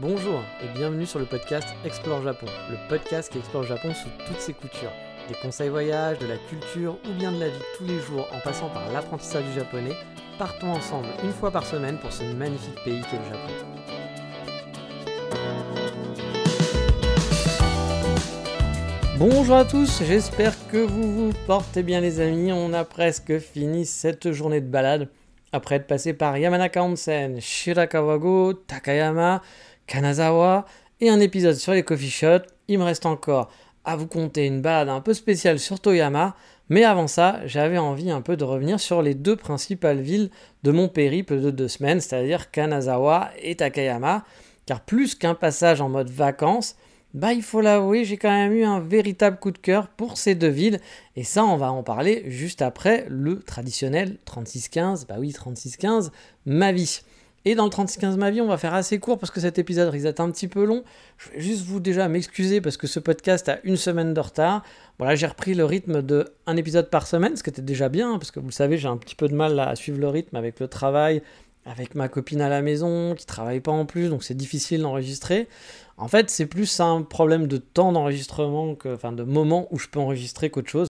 Bonjour et bienvenue sur le podcast Explore Japon, le podcast qui explore Japon sous toutes ses coutures. Des conseils voyage, de la culture ou bien de la vie tous les jours en passant par l'apprentissage du japonais, partons ensemble une fois par semaine pour ce magnifique pays qu'est le Japon. Bonjour à tous, j'espère que vous vous portez bien les amis. On a presque fini cette journée de balade après être passé par Yamanaka Onsen, Shirakawago, Takayama, Kanazawa et un épisode sur les coffee shops. Il me reste encore à vous conter une balade un peu spéciale sur Toyama, mais avant ça, j'avais envie un peu de revenir sur les deux principales villes de mon périple de deux semaines, c'est-à-dire Kanazawa et Takayama, car plus qu'un passage en mode vacances, bah il faut l'avouer, j'ai quand même eu un véritable coup de cœur pour ces deux villes, et ça on va en parler juste après le traditionnel 3615, bah oui 3615, ma vie. Et dans le 3615 ma vie, on va faire assez court parce que cet épisode risque d'être un petit peu long. Je vais juste vous déjà m'excuser parce que ce podcast a une semaine de retard. Voilà, j'ai repris le rythme de un épisode par semaine, ce qui était déjà bien, parce que vous le savez, j'ai un petit peu de mal à suivre le rythme avec le travail, avec ma copine à la maison qui travaille pas en plus, donc c'est difficile d'enregistrer. En fait, c'est plus un problème de temps d'enregistrement, enfin de moment où je peux enregistrer qu'autre chose.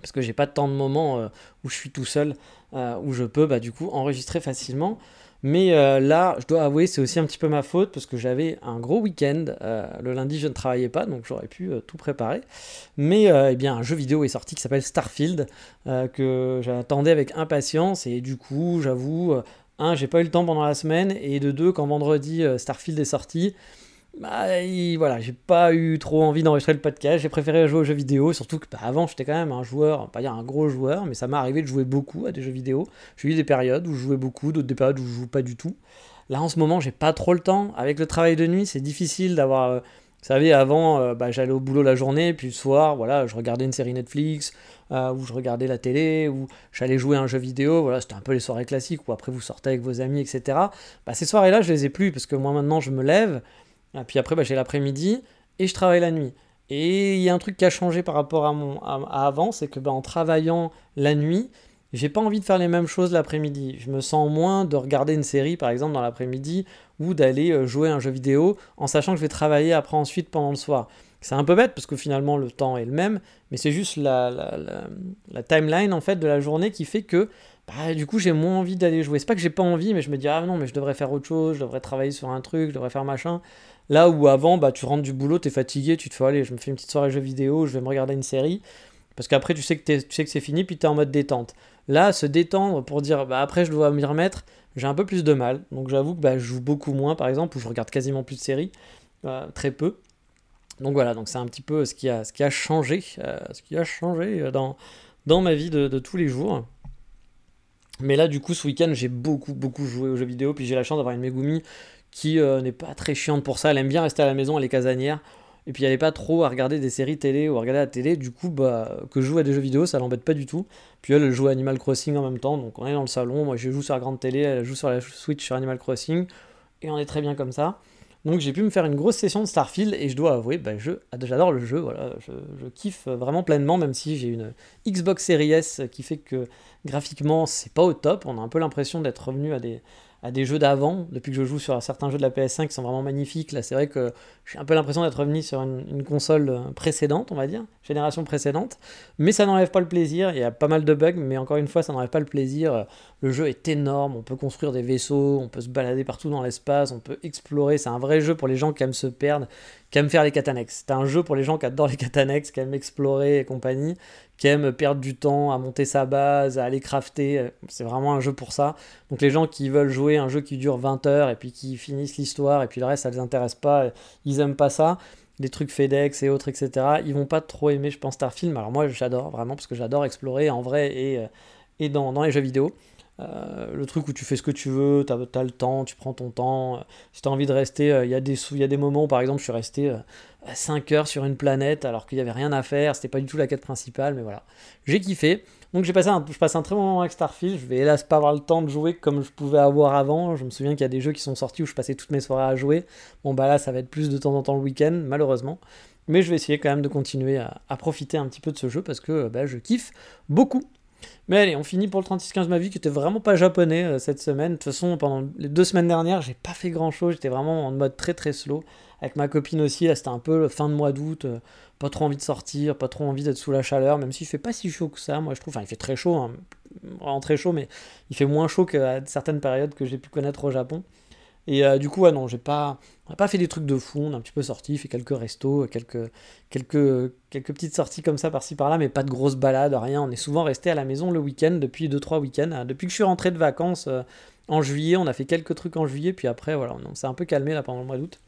Parce que j'ai pas tant de moments euh, où je suis tout seul, euh, où je peux bah, du coup enregistrer facilement. Mais euh, là, je dois avouer, c'est aussi un petit peu ma faute parce que j'avais un gros week-end. Le lundi, je ne travaillais pas, donc j'aurais pu tout préparer. Mais eh bien, un jeu vidéo est sorti qui s'appelle Starfield, que j'attendais avec impatience. Et du coup, j'avoue, un, j'ai pas eu le temps pendant la semaine. Et de deux, quand vendredi, Starfield est sorti, bah, voilà, j'ai pas eu trop envie d'enregistrer le podcast, j'ai préféré jouer aux jeux vidéo, surtout que bah, avant j'étais quand même un joueur, pas dire un gros joueur, mais ça m'est arrivé de jouer beaucoup à des jeux vidéo. J'ai eu des périodes où je jouais beaucoup, d'autres des périodes où je joue pas du tout. Là en ce moment j'ai pas trop le temps, avec le travail de nuit c'est difficile d'avoir... Euh, vous savez, avant, euh, bah, j'allais au boulot la journée, puis le soir, voilà, je regardais une série Netflix, euh, ou je regardais la télé, ou j'allais jouer à un jeu vidéo, voilà, c'était un peu les soirées classiques, où après vous sortez avec vos amis, etc. Bah, ces soirées-là, je les ai plus, parce que moi maintenant, je me lève, et puis après, bah, j'ai l'après-midi et je travaille la nuit. Et il y a un truc qui a changé par rapport à, mon, à, avant, c'est que bah, en travaillant la nuit, j'ai pas envie de faire les mêmes choses l'après-midi. Je me sens moins de regarder une série, par exemple, dans l'après-midi, ou d'aller euh, jouer à un jeu vidéo, en sachant que je vais travailler après ensuite pendant le soir. C'est un peu bête parce que finalement le temps est le même, mais c'est juste la, la, la, timeline en fait de la journée qui fait que bah, du coup j'ai moins envie d'aller jouer. C'est pas que j'ai pas envie, mais je me dis ah non mais je devrais faire autre chose, je devrais travailler sur un truc, je devrais faire machin. Là où avant, bah, tu rentres du boulot, tu es fatigué, tu te fais allez, je me fais une petite soirée jeux vidéo, je vais me regarder une série. Parce qu'après, tu sais que, tu sais que c'est fini, puis tu es en mode détente. Là, se détendre pour dire bah, après, je dois m'y remettre, j'ai un peu plus de mal. Donc j'avoue que bah, je joue beaucoup moins, par exemple, ou je regarde quasiment plus de séries, euh, très peu. Donc voilà, donc c'est un petit peu ce qui a, ce qui a changé, euh, ce qui a changé euh, dans, dans ma vie de, de tous les jours. Mais là, du coup, ce week-end, j'ai beaucoup, beaucoup joué aux jeux vidéo. Puis j'ai la chance d'avoir une Megumi qui euh, n'est pas très chiante pour ça. Elle aime bien rester à la maison, elle est casanière. Et puis elle n'est pas trop à regarder des séries télé ou à regarder la télé. Du coup, bah, que je joue à des jeux vidéo, ça l'embête pas du tout. Puis elle, joue à Animal Crossing en même temps. Donc on est dans le salon. Moi, je joue sur la grande télé. Elle joue sur la Switch sur Animal Crossing. Et on est très bien comme ça. Donc j'ai pu me faire une grosse session de Starfield et je dois avouer, bah, j'adore le jeu, voilà, je, je, kiffe vraiment pleinement, même si j'ai une Xbox Series S qui fait que graphiquement c'est pas au top, on a un peu l'impression d'être revenu à des, à des jeux d'avant, depuis que je joue sur certains jeux de la PS5 qui sont vraiment magnifiques. Là, c'est vrai que j'ai un peu l'impression d'être revenu sur une, console euh, précédente, on va dire, génération précédente. Mais ça n'enlève pas le plaisir. Il y a pas mal de bugs, mais encore une fois, ça n'enlève pas le plaisir. Le jeu est énorme. On peut construire des vaisseaux, on peut se balader partout dans l'espace, on peut explorer. C'est un vrai jeu pour les gens qui aiment se perdre, qui aiment faire les catanex. C'est un jeu pour les gens qui adorent les catanex, qui aiment explorer et compagnie qui aime perdre du temps à monter sa base, à aller crafter. C'est vraiment un jeu pour ça. Donc les gens qui veulent jouer un jeu qui dure 20 heures et puis qui finissent l'histoire et puis le reste ça les intéresse pas, ils aiment pas ça. Les trucs FedEx et autres, etc. Ils vont pas trop aimer, je pense, Starfield. Alors moi j'adore vraiment parce que j'adore explorer en vrai et, euh, dans, les jeux vidéo. Le truc où tu fais ce que tu veux, tu as, le temps, tu prends ton temps. si tu as envie de rester, il y, a des, y a des moments où, par exemple, je suis resté 5 heures sur une planète alors qu'il n'y avait rien à faire, c'était pas du tout la quête principale, mais voilà. J'ai kiffé. Donc j'ai passé un, je passe un très bon moment avec Starfield. Je vais hélas pas avoir le temps de jouer comme je pouvais avoir avant. Je me souviens qu'il y a des jeux qui sont sortis où je passais toutes mes soirées à jouer. Bon bah là ça va être plus de temps en temps le week-end, malheureusement. Mais je vais essayer quand même de continuer à, profiter un petit peu de ce jeu parce que bah, je kiffe beaucoup. Mais allez, on finit pour le 36-15 ma vie qui était vraiment pas japonais euh, cette semaine. De toute façon, pendant les deux semaines dernières, j'ai pas fait grand chose. J'étais vraiment en mode très très slow. Avec ma copine aussi, là c'était un peu fin de mois d'août. Euh, pas trop envie de sortir, pas trop envie d'être sous la chaleur, même s'il fait pas si chaud que ça, moi je trouve. Enfin, il fait très chaud, hein, vraiment très chaud, mais il fait moins chaud qu'à certaines périodes que j'ai pu connaître au Japon. Et euh, du coup, ouais, non, j'ai pas, on n'a pas fait des trucs de fou, on a un petit peu sorti, fait quelques restos, quelques, quelques, quelques petites sorties comme ça par-ci par-là, mais pas de grosses balades, rien. On est souvent resté à la maison le week-end depuis 2-3 week-ends. Depuis que je suis rentré de vacances euh, en juillet, on a fait quelques trucs en juillet, puis après, voilà, on s'est un peu calmé là pendant le mois d'août.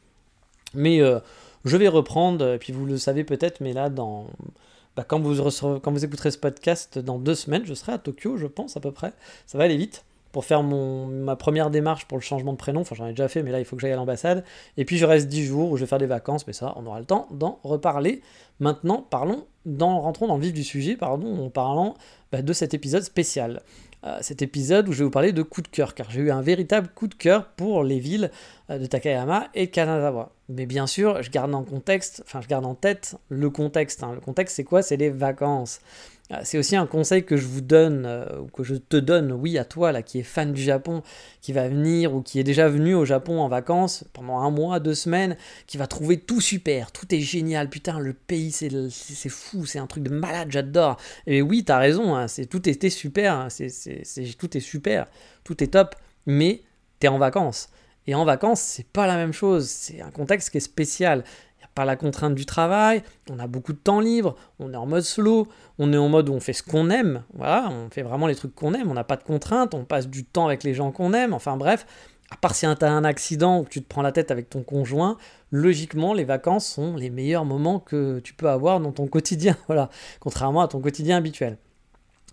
Mais euh, je vais reprendre, et puis vous le savez peut-être, mais là, dans, bah, quand, vous quand vous écouterez ce podcast, dans deux semaines, je serai à Tokyo, je pense, à peu près. Ça va aller vite pour faire ma première démarche pour le changement de prénom. Enfin, j'en ai déjà fait, mais là, il faut que j'aille à l'ambassade. Et puis, je reste 10 jours où je vais faire des vacances, mais ça, on aura le temps d'en reparler. Maintenant, parlons, dans, rentrons dans le vif du sujet, pardon, en parlant bah, de cet épisode spécial. Euh, cet épisode où je vais vous parler de coup de cœur, car j'ai eu un véritable coup de cœur pour les villes euh, de Takayama et Kanazawa. Mais bien sûr, je garde en contexte, enfin je garde en tête le contexte. Hein. Le contexte, c'est quoi? C'est les vacances. Euh, c'est aussi un conseil que je vous donne, euh, ou que je te donne, oui, à toi, là, qui est fan du Japon, qui va venir, ou qui est déjà venu au Japon en vacances pendant un mois, deux semaines, qui va trouver tout super, tout est génial, putain, le pays, c'est fou, c'est un truc de malade, j'adore. Et oui, t'as raison, hein, c'est tout était super, hein, c'est tout est super, tout est top, mais t'es en vacances. Et en vacances, c'est pas la même chose, c'est un contexte qui est spécial par la contrainte du travail, on a beaucoup de temps libre, on est en mode slow, on est en mode où on fait ce qu'on aime, voilà, on fait vraiment les trucs qu'on aime, on n'a pas de contraintes, on passe du temps avec les gens qu'on aime, enfin bref, à part si tu as un accident ou que tu te prends la tête avec ton conjoint, logiquement, les vacances sont les meilleurs moments que tu peux avoir dans ton quotidien, voilà, contrairement à ton quotidien habituel.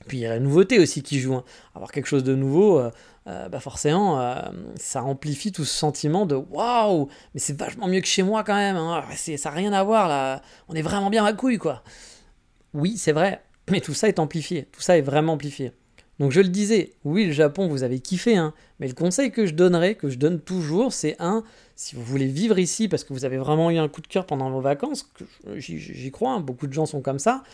Puis il y a la nouveauté aussi qui joue. Hein. Avoir quelque chose de nouveau, euh, euh, bah forcément, euh, ça amplifie tout ce sentiment de waouh, mais c'est vachement mieux que chez moi quand même. Hein. ça n'a rien à voir là. On est vraiment bien à couille quoi. Oui, c'est vrai, mais tout ça est amplifié. Tout ça est vraiment amplifié. Donc je le disais, oui, le Japon, vous avez kiffé, hein, mais le conseil que je donnerais, que je donne toujours, c'est un, si vous voulez vivre ici parce que vous avez vraiment eu un coup de cœur pendant vos vacances, j'y crois, beaucoup de gens sont comme ça,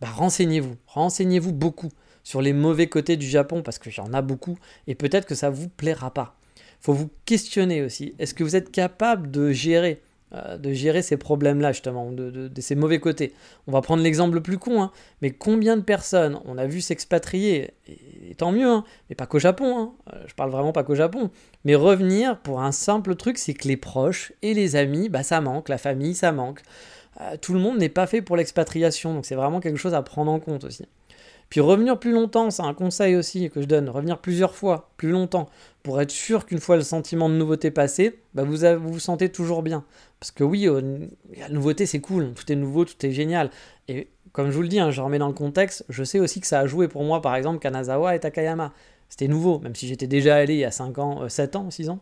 bah renseignez-vous, renseignez-vous beaucoup sur les mauvais côtés du Japon, parce que j'en a beaucoup, et peut-être que ça vous plaira pas. faut vous questionner aussi. Est-ce que vous êtes capable de gérer euh, de gérer ces problèmes-là, justement, de, ces mauvais côtés? On va prendre l'exemple le plus con, hein, mais combien de personnes on a vu s'expatrier, et, tant mieux, hein, mais pas qu'au Japon, hein, euh, je parle vraiment pas qu'au Japon, mais revenir pour un simple truc, c'est que les proches et les amis, bah ça manque, la famille, ça manque. Euh, tout le monde n'est pas fait pour l'expatriation, donc c'est vraiment quelque chose à prendre en compte aussi. Puis revenir plus longtemps, c'est un conseil aussi que je donne, revenir plusieurs fois, plus longtemps, pour être sûr qu'une fois le sentiment de nouveauté passé, bah vous, vous sentez toujours bien. Parce que oui, la nouveauté c'est cool, tout est nouveau, tout est génial. Et comme je vous le dis, hein, je remets dans le contexte, je sais aussi que ça a joué pour moi par exemple Kanazawa et Takayama. C'était nouveau, même si j'étais déjà allé il y a 5 ans, 7 euh, ans, 6 ans.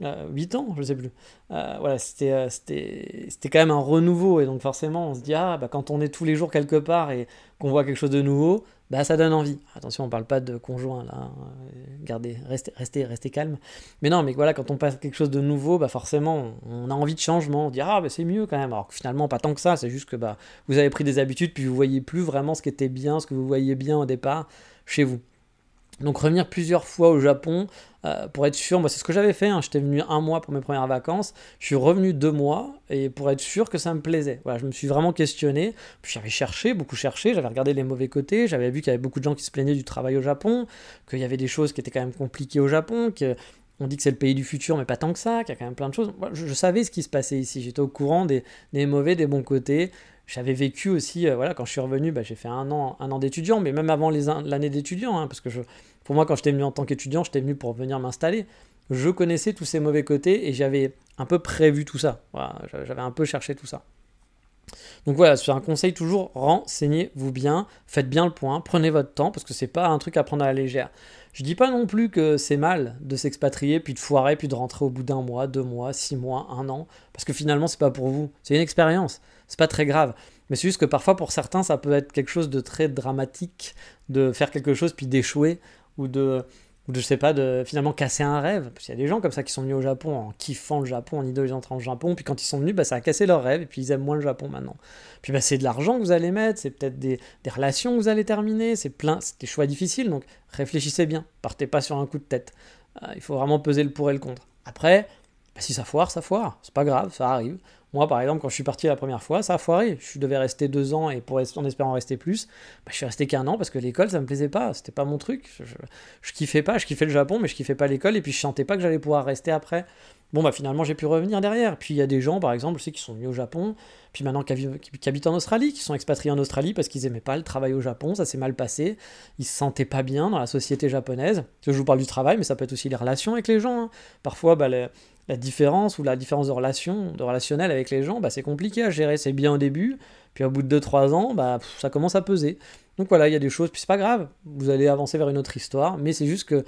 8 euh, ans, je sais plus. Euh, voilà, c'était, c'était, quand même un renouveau, et donc forcément, on se dit, ah, bah, quand on est tous les jours quelque part et qu'on voit quelque chose de nouveau, bah, ça donne envie. Attention, on parle pas de conjoint, là, hein. gardez, restez, restez, restez calme. Mais non, mais voilà, quand on passe quelque chose de nouveau, bah, forcément, on a envie de changement, on dit, ah, bah, c'est mieux quand même, alors que finalement, pas tant que ça, c'est juste que bah, vous avez pris des habitudes, puis vous voyez plus vraiment ce qui était bien, ce que vous voyez bien au départ chez vous. Donc revenir plusieurs fois au Japon euh, pour être sûr, moi c'est ce que j'avais fait, hein. j'étais venu un mois pour mes premières vacances, je suis revenu deux mois et pour être sûr que ça me plaisait. Voilà, je me suis vraiment questionné, puis j'avais cherché, beaucoup cherché, j'avais regardé les mauvais côtés, j'avais vu qu'il y avait beaucoup de gens qui se plaignaient du travail au Japon, qu'il y avait des choses qui étaient quand même compliquées au Japon, que on dit que c'est le pays du futur, mais pas tant que ça, qu'il y a quand même plein de choses. je, savais ce qui se passait ici, j'étais au courant des, mauvais, des bons côtés. J'avais vécu aussi, euh, voilà, quand je suis revenu, bah, j'ai fait un an, un an d'étudiant, mais même avant l'année d'étudiant, hein, parce que pour moi, quand j'étais venu en tant qu'étudiant, j'étais venu pour venir m'installer. Je connaissais tous ces mauvais côtés et j'avais un peu prévu tout ça. j'avais un peu cherché tout ça. Donc voilà, c'est un conseil toujours, renseignez-vous bien, faites bien le point, prenez votre temps, parce que c'est pas un truc à prendre à la légère. Je dis pas non plus que c'est mal de s'expatrier, puis de foirer, puis de rentrer au bout d'un mois, deux mois, six mois, un an, parce que finalement c'est pas pour vous. C'est une expérience. C'est pas très grave. Mais c'est juste que parfois pour certains ça peut être quelque chose de très dramatique de faire quelque chose puis d'échouer ou de je sais pas, de finalement casser un rêve. Parce qu'il y a des gens comme ça qui sont venus au Japon en kiffant le Japon, en idolisant le Japon, puis quand ils sont venus, bah, ça a cassé leur rêve, et puis ils aiment moins le Japon maintenant. Puis bah, c'est de l'argent que vous allez mettre, c'est peut-être des, des, relations que vous allez terminer, c'est plein, c'est des choix difficiles, donc réfléchissez bien, partez pas sur un coup de tête. Euh, il faut vraiment peser le pour et le contre. Après, bah, si ça foire, ça foire, c'est pas grave, ça arrive. Moi, par exemple, quand je suis parti la première fois, ça a foiré. Je devais rester deux ans et pour, en espérant rester plus, bah, je suis resté qu'un an parce que l'école, ça me plaisait pas. C'était pas mon truc. Je, kiffais pas. Je kiffais le Japon, mais je kiffais pas l'école et puis je sentais pas que j'allais pouvoir rester après. Bon, bah finalement, j'ai pu revenir derrière. Puis il y a des gens, par exemple, je qui sont venus au Japon, puis maintenant qui, qui habitent en Australie, qui sont expatriés en Australie parce qu'ils aimaient pas le travail au Japon, ça s'est mal passé. Ils se sentaient pas bien dans la société japonaise. Je vous parle du travail, mais ça peut être aussi les relations avec les gens. Hein. Parfois, bah, les, la différence ou la différence de relation, de relationnel avec les gens, bah, c'est compliqué à gérer. C'est bien au début, puis au bout de 2-3 ans, bah, ça commence à peser. Donc voilà, il y a des choses, puis c'est pas grave, vous allez avancer vers une autre histoire, mais c'est juste que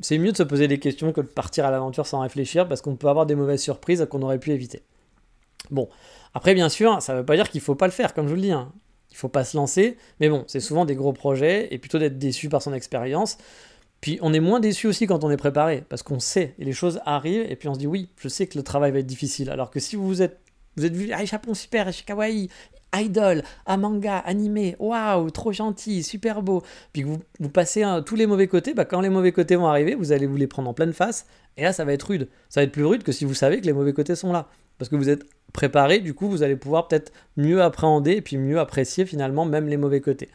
c'est mieux de se poser des questions que de partir à l'aventure sans réfléchir, parce qu'on peut avoir des mauvaises surprises qu'on aurait pu éviter. Bon, après bien sûr, ça ne veut pas dire qu'il faut pas le faire, comme je vous le dis. Hein. Il faut pas se lancer, mais bon, c'est souvent des gros projets, et plutôt d'être déçu par son expérience. Puis on est moins déçu aussi quand on est préparé, parce qu'on sait, et les choses arrivent, et puis on se dit oui, je sais que le travail va être difficile. Alors que si vous êtes, vous êtes vu, ah, Japon super, kawaii, idol, un manga, animé, waouh, trop gentil, super beau, puis que vous, vous passez tous les mauvais côtés, bah, quand les mauvais côtés vont arriver, vous allez vous les prendre en pleine face, et là ça va être rude. Ça va être plus rude que si vous savez que les mauvais côtés sont là. Parce que vous êtes préparé, du coup vous allez pouvoir peut-être mieux appréhender, et puis mieux apprécier finalement même les mauvais côtés.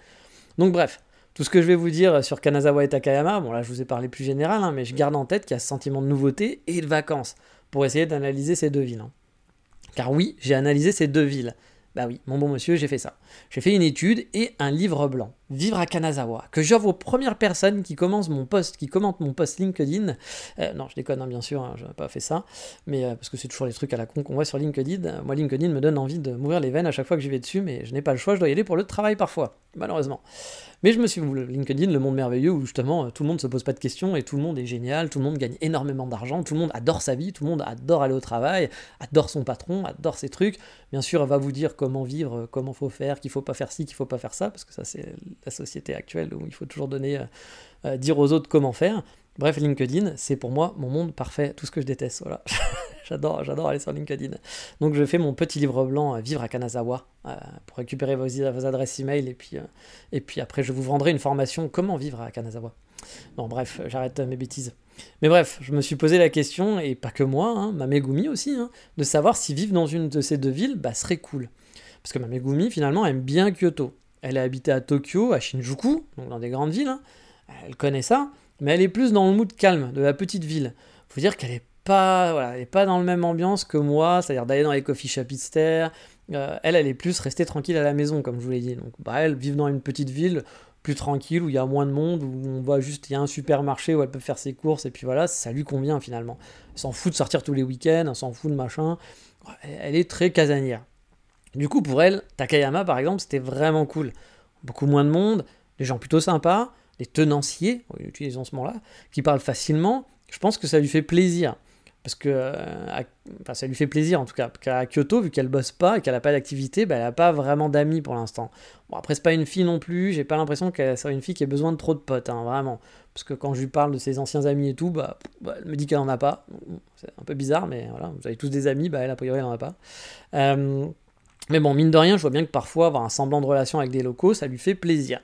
Donc bref, tout ce que je vais vous dire sur Kanazawa et Takayama, bon là je vous ai parlé plus général, hein, mais je garde en tête qu'il y a ce sentiment de nouveauté et de vacances pour essayer d'analyser ces deux villes. Hein. Car oui, j'ai analysé ces deux villes. Bah oui, mon bon monsieur, j'ai fait ça. J'ai fait une étude et un livre blanc, Vivre à Kanazawa, que j'offre aux premières personnes qui commencent mon post, qui commentent mon post LinkedIn. Euh, non, je déconne, hein, bien sûr, je n'ai pas fait ça, mais euh, parce que c'est toujours les trucs à la con qu'on voit sur LinkedIn. Moi, LinkedIn me donne envie de m'ouvrir les veines à chaque fois que j'y vais dessus, mais je n'ai pas le choix, je dois y aller pour le travail parfois, malheureusement. Mais je me suis LinkedIn, le monde merveilleux où justement euh, tout le monde se pose pas de questions et tout le monde est génial, tout le monde gagne énormément d'argent, tout le monde adore sa vie, tout le monde adore aller au travail, adore son patron, adore ses trucs. Bien sûr, elle va vous dire comment vivre, comment faut faire, qu'il faut pas faire ci, qu'il faut pas faire ça, parce que ça c'est la société actuelle où il faut toujours donner, euh, euh, dire aux autres comment faire. Bref, LinkedIn, c'est pour moi mon monde parfait, tout ce que je déteste. Voilà. j'adore, j'adore aller sur LinkedIn. Donc je fais mon petit livre blanc Vivre à Kanazawa pour récupérer vos, vos, adresses email et puis, et puis après je vous vendrai une formation comment vivre à Kanazawa. Non, bref, j'arrête mes bêtises. Mais bref, je me suis posé la question, et pas que moi, hein, ma Megumi aussi, hein, de savoir si vivre dans une de ces deux villes bah, serait cool. Parce que ma Megumi, finalement, aime bien Kyoto. Elle a habité à Tokyo, à Shinjuku, donc dans des grandes villes. Hein. Elle connaît ça, mais elle est plus dans le mood calme de la petite ville. Faut dire qu'elle est pas, voilà, elle est pas dans le même ambiance que moi, c'est-à-dire d'aller dans les coffee shops euh, elle, elle est plus restée tranquille à la maison, comme je vous l'ai dit. Donc, bah, elle vit dans une petite ville, plus tranquille, où il y a moins de monde, où on voit juste, il y a un supermarché où elle peut faire ses courses, et puis voilà, ça lui convient finalement. Elle s'en fout de sortir tous les week-ends, elle s'en fout de machin. Elle est très casanière. Du coup, pour elle, Takayama, par exemple, c'était vraiment cool. Beaucoup moins de monde, des gens plutôt sympas, des tenanciers, utilisons ce mot-là, qui parlent facilement. Je pense que ça lui fait plaisir. Parce que euh, ça lui fait plaisir en tout cas. Qu'à Kyoto, vu qu'elle bosse pas et qu'elle n'a pas d'activité, bah, elle n'a pas vraiment d'amis pour l'instant. Bon, après, c'est pas une fille non plus. J'ai pas l'impression qu'elle soit une fille qui ait besoin de trop de potes, hein, vraiment. Parce que quand je lui parle de ses anciens amis et tout, bah, bah elle me dit qu'elle en a pas. C'est un peu bizarre, mais voilà, vous avez tous des amis, bah, elle a priori elle en a pas. Euh, mais bon, mine de rien, je vois bien que parfois avoir un semblant de relation avec des locaux, ça lui fait plaisir.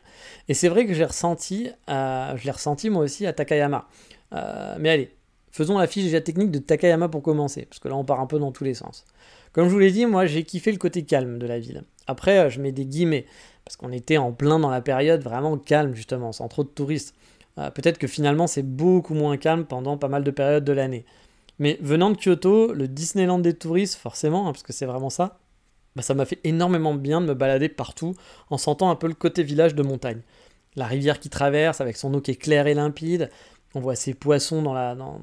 Et c'est vrai que j'ai ressenti, euh, je l'ai ressenti moi aussi à Takayama. mais allez, Faisons la fiche déjà technique de Takayama pour commencer, parce que là on part un peu dans tous les sens. Comme je vous l'ai dit, moi j'ai kiffé le côté calme de la ville. Après, euh, je mets des guillemets, parce qu'on était en plein dans la période vraiment calme justement, sans trop de touristes. Euh, peut-être que finalement c'est beaucoup moins calme pendant pas mal de périodes de l'année. Mais venant de Kyoto, le Disneyland des touristes, forcément, hein, parce que c'est vraiment ça, bah, ça m'a fait énormément bien de me balader partout en sentant un peu le côté village de montagne. La rivière qui traverse avec son eau qui est claire et limpide, on voit ces poissons dans la, dans,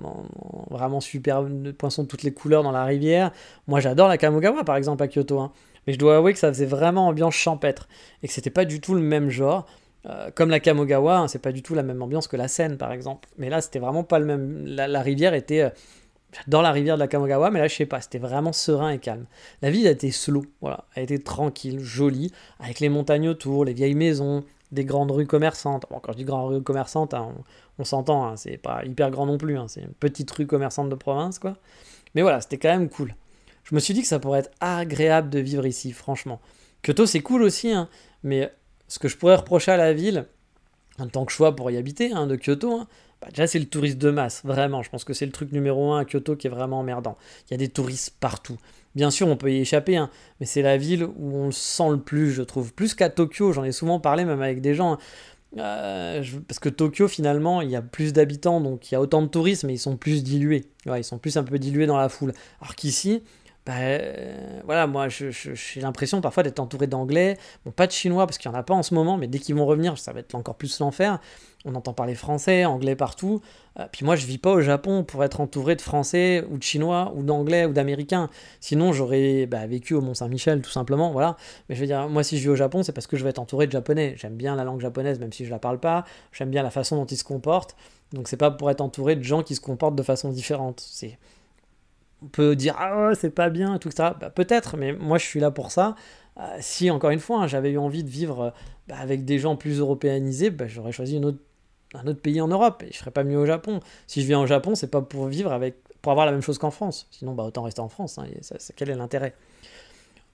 vraiment super poissons de toutes les couleurs dans la rivière. Moi, j'adore la Kamogawa, par exemple, à Kyoto. Hein. Mais je dois avouer que ça faisait vraiment ambiance champêtre et que c'était pas du tout le même genre. Euh, comme la Kamogawa, hein, c'est pas du tout la même ambiance que la Seine par exemple. Mais là, c'était vraiment pas le même. La, rivière était. Euh, dans la rivière de la Kamogawa, mais là, je sais pas, c'était vraiment serein et calme. La ville a été slow, voilà, elle était tranquille, jolie, avec les montagnes autour, les vieilles maisons, des grandes rues commerçantes. Bon, quand je dis grandes rues commerçantes, hein, on, s'entend, hein, c'est pas hyper grand non plus, c'est une petite rue commerçante de province, quoi. Mais voilà, c'était quand même cool. Je me suis dit que ça pourrait être agréable de vivre ici, franchement. Kyoto, c'est cool aussi, mais ce que je pourrais reprocher à la ville, en tant que choix pour y habiter, hein, de Kyoto, hein, bah, déjà c'est le tourisme de masse, vraiment. Je pense que c'est le truc numéro un à Kyoto qui est vraiment emmerdant. Il y a des touristes partout. Bien sûr, on peut y échapper, hein, mais c'est la ville où on le sent le plus, je trouve. Plus qu'à Tokyo, j'en ai souvent parlé même avec des gens. Euh, parce que Tokyo, finalement, il y a plus d'habitants, donc il y a autant de touristes, mais ils sont plus dilués. ils sont plus un peu dilués dans la foule. Alors qu'ici, bah, euh, voilà, moi j'ai l'impression parfois d'être entouré d'anglais, bon pas de chinois parce qu'il n'y en a pas en ce moment, mais dès qu'ils vont revenir, ça va être encore plus l'enfer. On entend parler français, anglais partout. Euh, puis moi je vis pas au Japon pour être entouré de français ou de chinois ou d'anglais ou d'américains. Sinon j'aurais bah, vécu au Mont Saint-Michel tout simplement, voilà. Mais je veux dire, moi si je vis au Japon, c'est parce que je vais être entouré de japonais. J'aime bien la langue japonaise même si je la parle pas. J'aime bien la façon dont ils se comportent. Donc c'est pas pour être entouré de gens qui se comportent de façon différente. On peut dire ah c'est pas bien tout ça bah, peut-être mais moi je suis là pour ça euh, si encore une fois hein, j'avais eu envie de vivre euh, bah, avec des gens plus européanisés bah, j'aurais choisi un autre pays en Europe et je serais pas mieux au Japon si je viens au Japon c'est pas pour vivre avec pour avoir la même chose qu'en France sinon bah autant rester en France hein, quel est l'intérêt?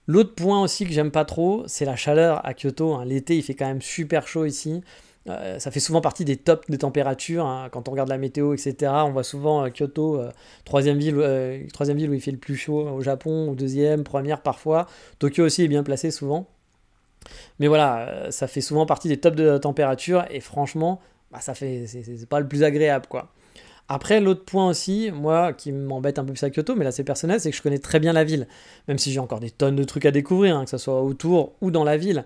L'autre point aussi que j'aime pas trop, c'est la chaleur à Kyoto. Hein. L'été, il fait quand même super chaud ici. Euh, ça fait souvent partie des tops de température. Hein. Quand on regarde la météo, etc., on voit souvent euh, Kyoto, euh, troisième, ville, troisième ville où il fait le plus chaud au Japon, ou deuxième, première parfois. Tokyo aussi est bien placé souvent. Mais voilà, ça fait souvent partie des tops de température et franchement, bah, ça fait, c'est pas le plus agréable quoi. Après, l'autre point aussi, moi, qui m'embête un peu plus à Kyoto, mais là c'est personnel, c'est que je connais très bien la ville. Même si j'ai encore des tonnes de trucs à découvrir, hein, que ce soit autour ou dans la ville.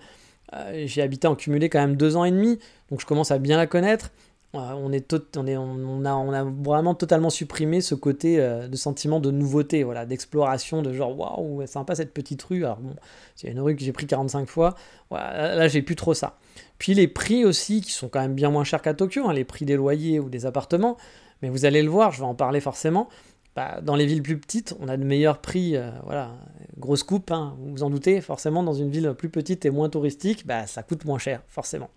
Euh, j'ai habité en cumulé quand même deux ans et demi, donc je commence à bien la connaître. On, est on, a, vraiment totalement supprimé ce côté euh, de sentiment de nouveauté, voilà, d'exploration, de genre waouh, sympa cette petite rue. Alors bon, c'est une rue que j'ai pris 45 fois, là j'ai plus trop ça. Puis les prix aussi, qui sont quand même bien moins chers qu'à Tokyo, hein, les prix des loyers ou des appartements, mais vous allez le voir, je vais en parler forcément. Bah, dans les villes plus petites, on a de meilleurs prix. Euh, voilà, grosse coupe, hein, vous vous en doutez, forcément, dans une ville plus petite et moins touristique, bah, ça coûte moins cher, forcément.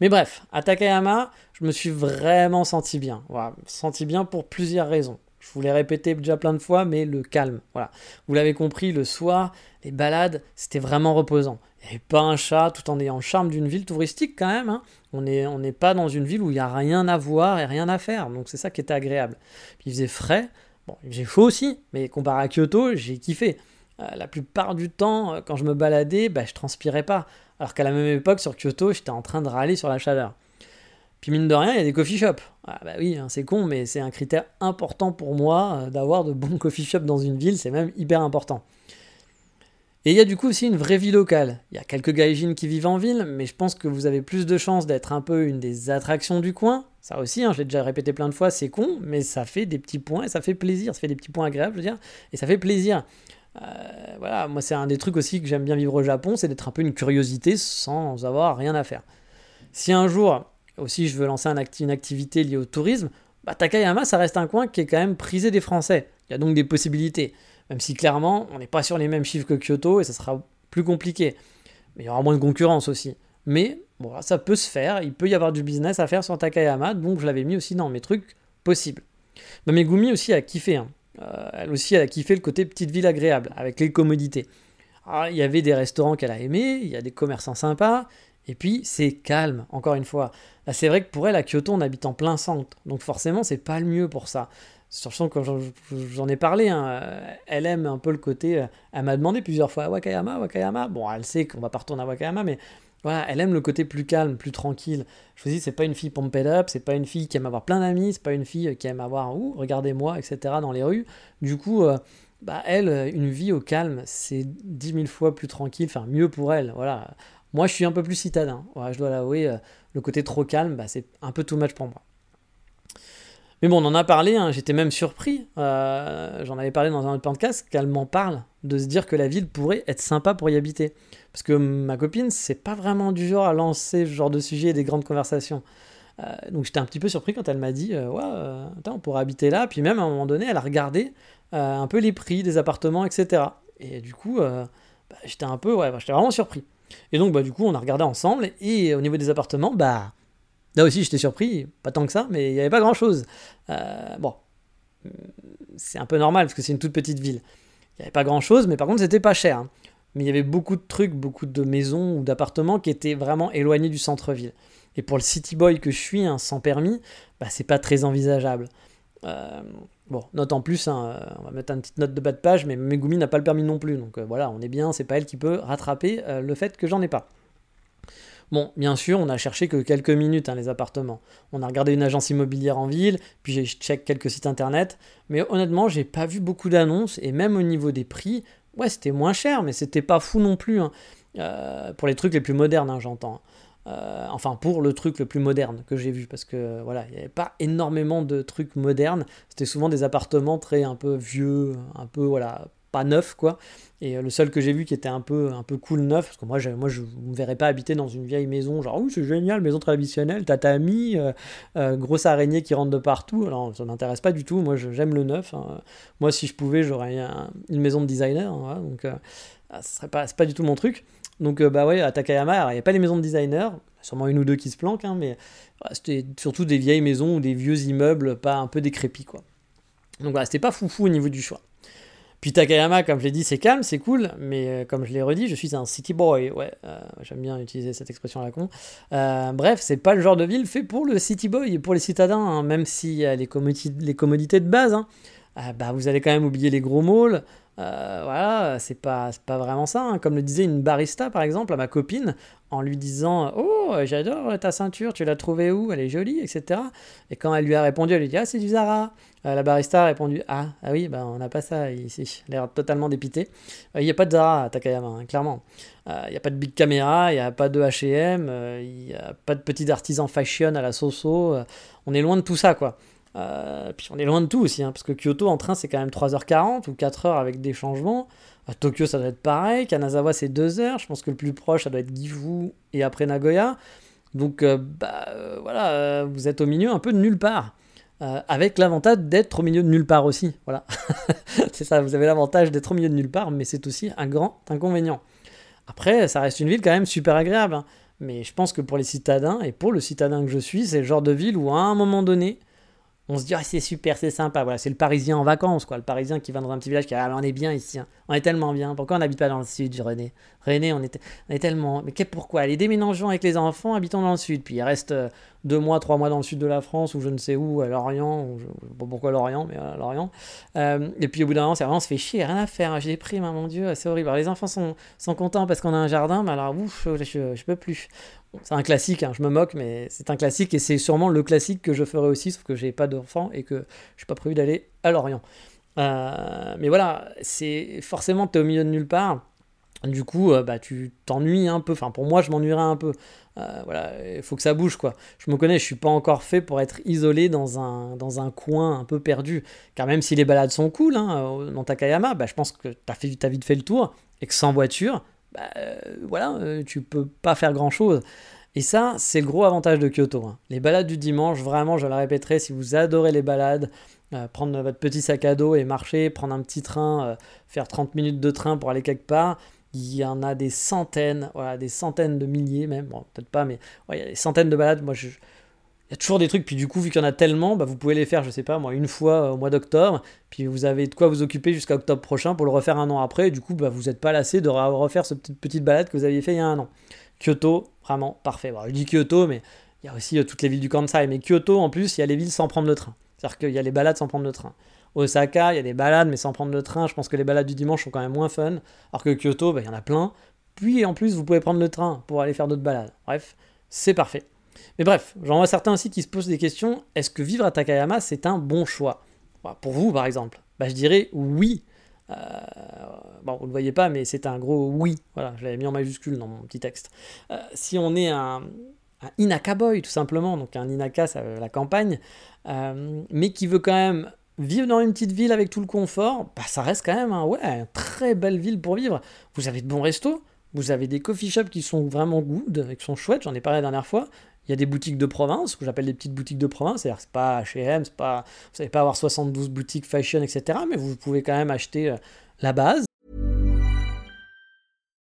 Mais bref, à Takayama, je me suis vraiment senti bien. Voilà, senti bien pour plusieurs raisons. Je vous l'ai répété déjà plein de fois, mais le calme. Voilà. Vous l'avez compris, le soir, les balades, c'était vraiment reposant. Il n'y avait pas un chat, tout en ayant le charme d'une ville touristique quand même. Hein. On n'est on pas dans une ville où il n'y a rien à voir et rien à faire. Donc c'est ça qui était agréable. Il faisait frais. Bon, il faisait chaud aussi, mais comparé à Kyoto, j'ai kiffé. Euh, la plupart du temps, euh, quand je me baladais, bah, je transpirais pas. Alors qu'à la même époque, sur Kyoto, j'étais en train de râler sur la chaleur. Puis mine de rien, il y a des coffee shops. Ah bah oui, hein, c'est con, mais c'est un critère important pour moi euh, d'avoir de bons coffee shops dans une ville, c'est même hyper important. Et il y a du coup aussi une vraie vie locale. Il y a quelques gaijins qui vivent en ville, mais je pense que vous avez plus de chances d'être un peu une des attractions du coin. Ça aussi, hein, je l'ai déjà répété plein de fois, c'est con, mais ça fait des petits points et ça fait plaisir. Ça fait des petits points agréables, je veux dire, et ça fait plaisir. Euh, voilà, moi c'est un des trucs aussi que j'aime bien vivre au Japon, c'est d'être un peu une curiosité sans avoir rien à faire. Si un jour aussi je veux lancer une activité liée au tourisme, bah, Takayama, ça reste un coin qui est quand même prisé des Français. Il y a donc des possibilités. Même si clairement, on n'est pas sur les mêmes chiffres que Kyoto et ça sera plus compliqué. Mais il y aura moins de concurrence aussi. Mais bon, ça peut se faire, il peut y avoir du business à faire sur Takayama, donc je l'avais mis aussi dans mes trucs possibles. Bah, Megumi aussi a kiffé. Hein. Euh, elle aussi, elle a kiffé le côté petite ville agréable, avec les commodités. Ah, il y avait des restaurants qu'elle a aimés, il y a des commerçants sympas, et puis c'est calme, encore une fois. C'est vrai que pour elle, à Kyoto, on habite en plein centre. Donc forcément, c'est pas le mieux pour ça. Surtout quand j'en ai parlé, hein, elle aime un peu le côté. Euh, elle m'a demandé plusieurs fois Wakayama, Wakayama? Bon, elle sait qu'on va pas retourner à Wakayama, mais voilà, elle aime le côté plus calme, plus tranquille. Je vous dis, c'est pas une fille pumped up, c'est pas une fille qui aime avoir plein d'amis, c'est pas une fille qui aime avoir, ouh, regardez-moi, etc. dans les rues. Du coup, euh, bah, elle, une vie au calme, c'est dix mille fois plus tranquille, enfin mieux pour elle. Voilà. Moi, je suis un peu plus citadin. je dois l'avouer, euh, le côté trop calme, bah, c'est un peu too much pour moi. Mais bon, on en a parlé, hein, j'étais même surpris, euh, j'en avais parlé dans un autre podcast, qu'elle m'en parle, de se dire que la ville pourrait être sympa pour y habiter. Parce que ma copine, c'est pas vraiment du genre à lancer ce genre de sujet et des grandes conversations. Euh, donc j'étais un petit peu surpris quand elle m'a dit, ouais, attends, on pourrait habiter là. Puis même à un moment donné, elle a regardé un peu les prix des appartements, etc. Et du coup, bah, j'étais un peu, ouais, j'étais vraiment surpris. Et donc, bah, du coup, on a regardé ensemble, et au niveau des appartements, bah, Là aussi, j'étais surpris, pas tant que ça, mais il n'y avait pas grand-chose. Euh, bon, c'est un peu normal parce que c'est une toute petite ville. Il n'y avait pas grand-chose, mais par contre, c'était pas cher. Hein. Mais il y avait beaucoup de trucs, beaucoup de maisons ou d'appartements qui étaient vraiment éloignés du centre-ville. Et pour le city boy que je suis, hein, sans permis, bah, c'est pas très envisageable. Euh, bon, note en plus, hein, on va mettre une petite note de bas de page, mais Megumi n'a pas le permis non plus. Donc euh, voilà, on est bien, c'est pas elle qui peut rattraper le fait que j'en ai pas. Bon, bien sûr, on a cherché que quelques minutes hein, les appartements. On a regardé une agence immobilière en ville, puis j'ai check quelques sites internet, mais honnêtement, j'ai pas vu beaucoup d'annonces et même au niveau des prix, ouais, c'était moins cher, mais c'était pas fou non plus. Hein. Euh, pour les trucs les plus modernes, hein, j'entends. Euh, enfin, pour le truc le plus moderne que j'ai vu, parce que voilà, il n'y avait pas énormément de trucs modernes. C'était souvent des appartements très un peu vieux, un peu voilà, pas neufs quoi. Et euh, le seul que j'ai vu qui était un peu, un peu cool neuf, parce que moi, je, ne me verrais pas habiter dans une vieille maison, genre, oh, c'est génial, maison traditionnelle, tatami, euh, euh, grosse araignée qui rentre de partout. Alors, ça m'intéresse pas du tout. Moi, j'aime le neuf. Hein. Moi, si je pouvais, j'aurais une maison de designer. Hein, donc, ah, ce pas, pas du tout mon truc. Donc, bah ouais, à Takayama, il n'y a pas les maisons de designer, sûrement une ou deux qui se planquent, hein, mais c'était surtout des vieilles maisons ou des vieux immeubles, pas un peu décrépits, quoi. Donc voilà, c'était pas foufou au niveau du choix. Puis Takayama, comme je l'ai dit, c'est calme, c'est cool, mais euh, comme je l'ai redit, je suis un city boy. Ouais, euh, j'aime bien utiliser cette expression à la con. Euh, bref, c'est pas le genre de ville fait pour le city boy pour les citadins, hein, même s'il y a les, commodités de base. Hein. bah, vous allez quand même oublier les gros malls. Voilà, c'est pas, pas vraiment ça. Hein. Comme le disait une barista, par exemple, à ma copine, en lui disant Oh, j'adore ta ceinture, tu l'as trouvée où? Elle est jolie, etc. Et quand elle lui a répondu, elle lui dit Ah, c'est du Zara. Euh, la barista a répondu Ah, ah oui, ben, on n'a pas ça ici. L'air totalement dépité. Il n'y a pas de Zara à Takayama, hein, clairement. Euh, il n'y a pas de Big Camera, il n'y a pas de HM, il n'y a pas de petits artisans fashion à la Soso. Euh, on est loin de tout ça, quoi. Puis on est loin de tout aussi, hein, parce que Kyoto en train c'est quand même 3h40 ou 4h avec des changements. À Tokyo ça doit être pareil, Kanazawa c'est 2h, je pense que le plus proche ça doit être Gifu et après Nagoya. Donc bah voilà, vous êtes au milieu un peu de nulle part. Euh, avec l'avantage d'être au milieu de nulle part aussi. Voilà. c'est ça, vous avez l'avantage d'être au milieu de nulle part, mais c'est aussi un grand inconvénient. Après, ça reste une ville quand même super agréable. Hein. Mais je pense que pour les citadins, et pour le citadin que je suis, c'est le genre de ville où à un moment donné, on se dit ah, c'est super, c'est sympa. Voilà, c'est le Parisien en vacances, quoi. Le Parisien qui va dans un petit village qui ah, on est bien ici, hein. on est tellement bien. Pourquoi on n'habite pas dans le sud, René? René, on est, on tellement. Mais pourquoi? Allez, déménageons avec les enfants, habitons dans le sud. Puis il reste euh, deux mois, trois mois dans le sud de la France ou je ne sais où, à Lorient. Je... Bon, pourquoi Lorient, mais à Lorient. Euh, et puis au bout d'un moment, c'est vraiment, on se fait chier, rien à faire. J'ai des primes, hein, mon Dieu, c'est horrible. Alors, les enfants sont, sont contents parce qu'on a un jardin, mais alors ouf, je, je, peux plus. c'est un classique, hein, je me moque, mais c'est un classique et c'est sûrement le classique que je ferai aussi, sauf que j'ai pas d'enfants et que je suis pas prévu d'aller à Lorient. Euh, mais voilà, c'est forcément, tu es au milieu de nulle part. Du coup, euh, bah, tu t'ennuies un peu. Enfin, pour moi, je m'ennuierais un peu. Euh, voilà, il faut que ça bouge, quoi. Je me connais, je suis pas encore fait pour être isolé dans un, dans un coin un peu perdu. Car même si les balades sont cool, hein, dans Takayama, bah, je pense que tu as, fait, as vite fait le tour, et que sans voiture, bah, voilà, tu peux pas faire grand-chose. Et ça, c'est le gros avantage de Kyoto. Hein. Les balades du dimanche, vraiment, je la répéterai, si vous adorez les balades, euh, prendre votre petit sac à dos et marcher, prendre un petit train, euh, faire 30 minutes de train pour aller quelque part, il y en a des centaines, voilà, des centaines de milliers même, bon, peut-être pas, mais il y a des centaines de balades. Moi, il y a toujours des trucs, puis du coup, vu qu'il y en a tellement, bah, vous pouvez les faire, je sais pas, moi, une fois euh, au mois d'octobre, puis vous avez de quoi vous occuper jusqu'à octobre prochain pour le refaire un an après, et du coup, bah, vous n'êtes pas lassé de refaire cette petite, petite balade que vous aviez fait il y a un an. Kyoto, vraiment parfait. je dis Kyoto, mais il y a aussi euh, toutes les villes du Kansai. Mais Kyoto, en plus, il y a les villes sans prendre le train. C'est-à-dire qu'il y a les balades sans prendre le train. Osaka, il y a des balades, mais sans prendre le train. Je pense que les balades du dimanche sont quand même moins fun. Alors que Kyoto, bah, il y en a plein. Puis en plus, vous pouvez prendre le train pour aller faire d'autres balades. Bref, c'est parfait. Mais bref, j'en vois certains aussi qui se posent des questions. Est-ce que vivre à Takayama, c'est un bon choix? Pour vous, par exemple bah, Je dirais oui. Euh, bon, vous ne le voyez pas, mais c'est un gros oui. Voilà, je l'avais mis en majuscule dans mon petit texte. Euh, si on est un, un Inaka boy tout simplement, donc un Inaka, ça, la campagne, mais qui veut quand même vivre dans une petite ville avec tout le confort, bah, ça reste quand même un, ouais, une très belle ville pour vivre. Vous avez de bons restos, vous avez des coffee shops qui sont vraiment good, qui sont chouettes, j'en ai parlé la dernière fois. Il y a des boutiques de province, que j'appelle des petites boutiques de province, c'est-à-dire c'est pas H&M, c'est pas, vous n'allez pas avoir 72 boutiques fashion, etc., mais vous pouvez quand même acheter euh, la base.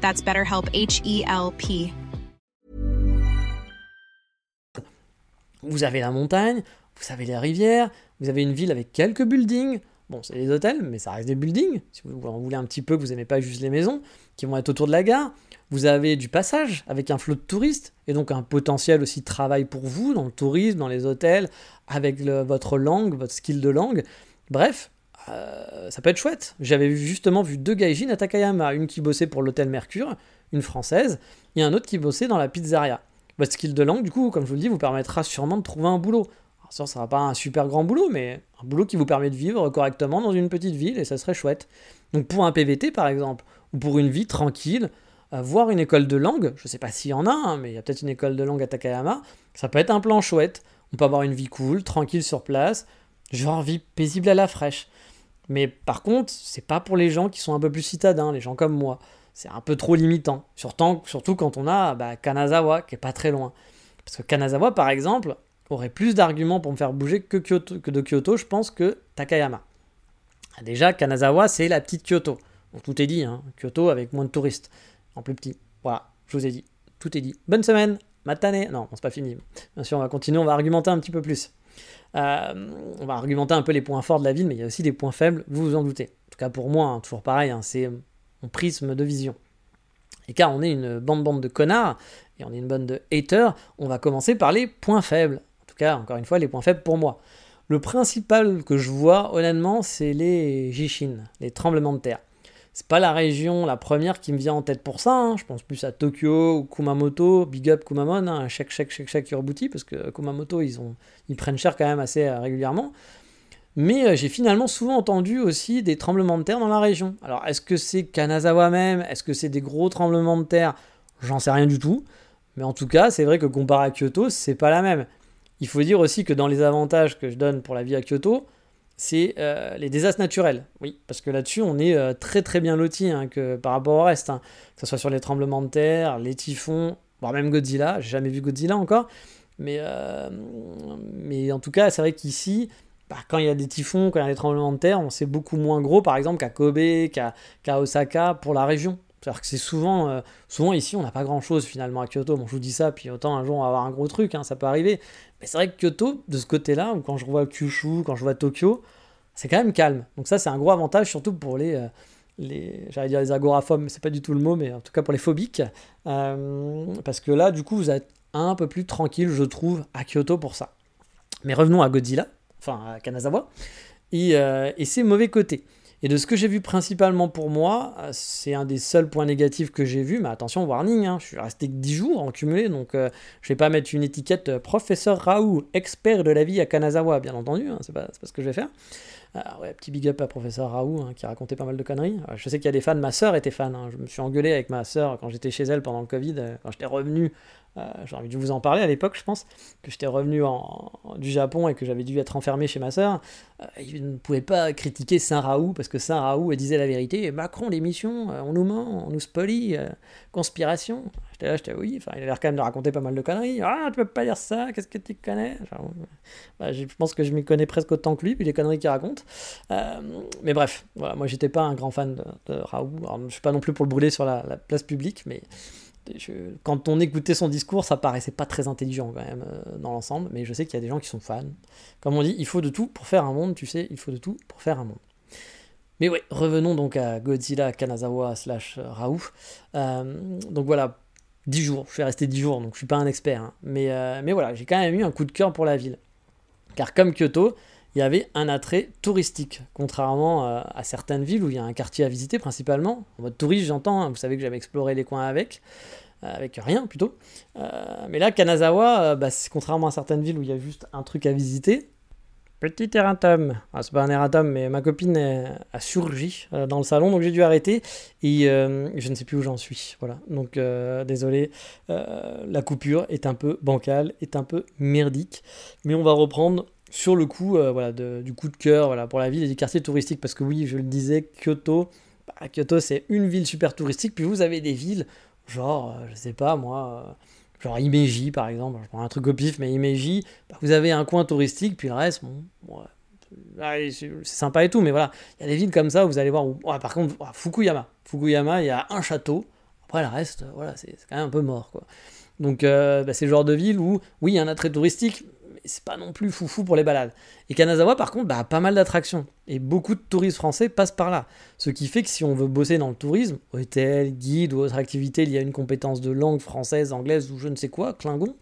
That's BetterHelp H E L P. Vous avez la montagne, vous avez les rivières, vous avez une ville avec quelques buildings. Bon, c'est des hôtels, mais ça reste des buildings. Si vous en voulez un petit peu, vous n'aimez pas juste les maisons, qui vont être autour de la gare. Vous avez du passage avec un flot de touristes et donc un potentiel aussi de travail pour vous dans le tourisme, dans les hôtels, avec votre langue, votre skill de langue. Bref, euh, ça peut être chouette. J'avais justement vu deux gaijins à Takayama, une qui bossait pour l'hôtel Mercure, une française, et un autre qui bossait dans la pizzeria. Votre skill de langue, du coup, comme je vous le dis, vous permettra sûrement de trouver un boulot. Alors ça, sera pas un super grand boulot, mais un boulot qui vous permet de vivre correctement dans une petite ville, et ça serait chouette. Donc pour un PVT, par exemple, ou pour une vie tranquille, voir une école de langue, je sais pas s'il y en a, hein, mais il y a peut-être une école de langue à Takayama, ça peut être un plan chouette. On peut avoir une vie cool, tranquille sur place, genre vie paisible à la fraîche. Mais par contre, c'est pas pour les gens qui sont un peu plus citadins, les gens comme moi. C'est un peu trop limitant. Surtout, quand on a bah, Kanazawa, qui est pas très loin. Parce que Kanazawa, par exemple, aurait plus d'arguments pour me faire bouger que, Kyoto, que de Kyoto, je pense, que Takayama. Déjà, Kanazawa, c'est la petite Kyoto. Tout est dit, hein. Kyoto avec moins de touristes en plus petit. Voilà, je vous ai dit. Tout est dit. Bonne semaine, matinée. Non, c'est pas fini. Bien sûr, on va continuer, on va argumenter un petit peu plus. Euh, on va argumenter un peu les points forts de la ville, mais il y a aussi des points faibles, vous vous en doutez. En tout cas pour moi, hein, toujours pareil, hein, c'est mon prisme de vision. Et car on est une bande-bande de connards, et on est une bande de haters, on va commencer par les points faibles. En tout cas, encore une fois, les points faibles pour moi. Le principal que je vois, honnêtement, c'est les Jishin, les tremblements de terre c'est pas la région la première qui me vient en tête pour ça. Hein. Je pense plus à Tokyo ou Kumamoto, Big Up Kumamon, hein, chèque, chèque, chèque, chèque rebouti, parce que Kumamoto, ils, ont, ils prennent cher quand même assez euh, régulièrement. Mais euh, j'ai finalement souvent entendu aussi des tremblements de terre dans la région. Alors, est-ce que c'est Kanazawa même? Est-ce que c'est des gros tremblements de terre? J'en sais rien du tout. Mais en tout cas, c'est vrai que comparé à Kyoto, c'est pas la même. Il faut dire aussi que dans les avantages que je donne pour la vie à Kyoto, c'est euh, les désastres naturels. Oui, parce que là-dessus, on est euh, très très bien loti hein, que par rapport au reste. Hein. Que ce soit sur les tremblements de terre, les typhons, voire même Godzilla. J'ai jamais vu Godzilla encore. Mais, euh, mais en tout cas, c'est vrai qu'ici, bah, quand il y a des typhons, quand il y a des tremblements de terre, on c'est beaucoup moins gros, par exemple, qu'à Kobe, qu'à Osaka, pour la région. C'est-à-dire que c'est souvent, souvent ici, on n'a pas grand-chose finalement à Kyoto. Bon, je vous dis ça, puis autant un jour on va avoir un gros truc, hein, ça peut arriver. Mais c'est vrai que Kyoto, de ce côté-là, ou quand je vois Kyushu, quand je vois Tokyo, c'est quand même calme. Donc ça, c'est un gros avantage, surtout pour les, euh, les j'allais dire les agoraphobes, mais c'est pas du tout le mot, mais en tout cas pour les phobiques. Euh, parce que là, du coup, vous êtes un peu plus tranquille, je trouve, à Kyoto pour ça. Mais revenons à Godzilla, enfin à Kanazawa, et, euh, et ses mauvais côtés. Et de ce que j'ai vu principalement pour moi, euh, c'est un des seuls points négatifs que j'ai vu. Mais attention, warning, hein, je suis resté que 10 jours en cumulé, donc je euh, je vais pas mettre une étiquette euh, professeur Raoult, expert de la vie à Kanazawa, bien entendu, hein, c'est pas, ce que je vais faire. Ouais, petit big up à professeur Raoult hein, qui racontait pas mal de conneries. je sais qu'il y a des fans, ma sœur était fan, je me suis engueulé avec ma sœur quand j'étais chez elle pendant le Covid, quand j'étais revenu J'ai dû vous en parler à l'époque, je pense, que j'étais revenu en, du Japon et que j'avais dû être enfermé chez ma sœur. il ne pouvait pas critiquer Saint-Raoult parce que Saint-Raoult disait la vérité. Macron, l'émission, on nous ment, on nous spolie, conspiration. J'étais là, j'étais oui, enfin, il a l'air quand même de raconter pas mal de conneries. Ah, tu peux pas dire ça, qu'est-ce que tu connais? Bah, Je pense que je m'y connais presque autant que lui, puis les conneries qu'il raconte. Euh, mais bref, voilà, moi j'étais pas un grand fan de, Raoult. Alors, je suis pas non plus pour le brûler sur la, place publique, mais quand on écoutait son discours, ça paraissait pas très intelligent quand même euh, dans l'ensemble. Mais je sais qu'il y a des gens qui sont fans. Comme on dit, il faut de tout pour faire un monde, tu sais, il faut de tout pour faire un monde. Mais oui, revenons donc à Godzilla Kanazawa slash Raoult. Euh, donc voilà, 10 jours. Je suis resté 10 jours, donc je suis pas un expert. Hein. Mais, euh, mais voilà, j'ai quand même eu un coup de cœur pour la ville. Car comme Kyoto, il y avait un attrait touristique, contrairement euh, à certaines villes où il y a un quartier à visiter principalement. En mode touriste, j'entends, hein. vous savez que j'avais exploré les coins avec, euh, avec rien plutôt. mais là, Kanazawa, bah, contrairement à certaines villes où il y a juste un truc à visiter, Petit erratum. Ah, c'est pas un erratum, mais ma copine a surgi euh, dans le salon, donc j'ai dû arrêter. Et euh, je ne sais plus où j'en suis. Voilà. Donc euh, désolé, la coupure est un peu bancale, est un peu merdique. Mais on va reprendre sur le coup voilà, du coup de cœur voilà, pour la ville et des quartiers touristiques. Parce que oui, je le disais, Kyoto, bah, Kyoto c'est une ville super touristique. Puis vous avez des villes, genre, je sais pas moi genre Imeji par exemple, je prends un truc au pif, mais Imeji, bah, vous avez un coin touristique, puis le reste, bon, c'est sympa et tout, mais voilà, il y a des villes comme ça vous allez voir, où, par contre, Fukuyama, Fukuyama, il y a un château, après le reste, voilà, c'est quand même un peu mort, quoi. Donc euh, bah, c'est le genre de ville où, oui, il y a un attrait touristique, c'est pas non plus foufou pour les balades. Et Kanazawa, par contre, bah, a pas mal d'attractions. Et beaucoup de touristes français passent par là. Ce qui fait que si on veut bosser dans le tourisme, hôtel, guide ou autre activité il y a une compétence de langue française, anglaise ou je ne sais quoi, Klingon,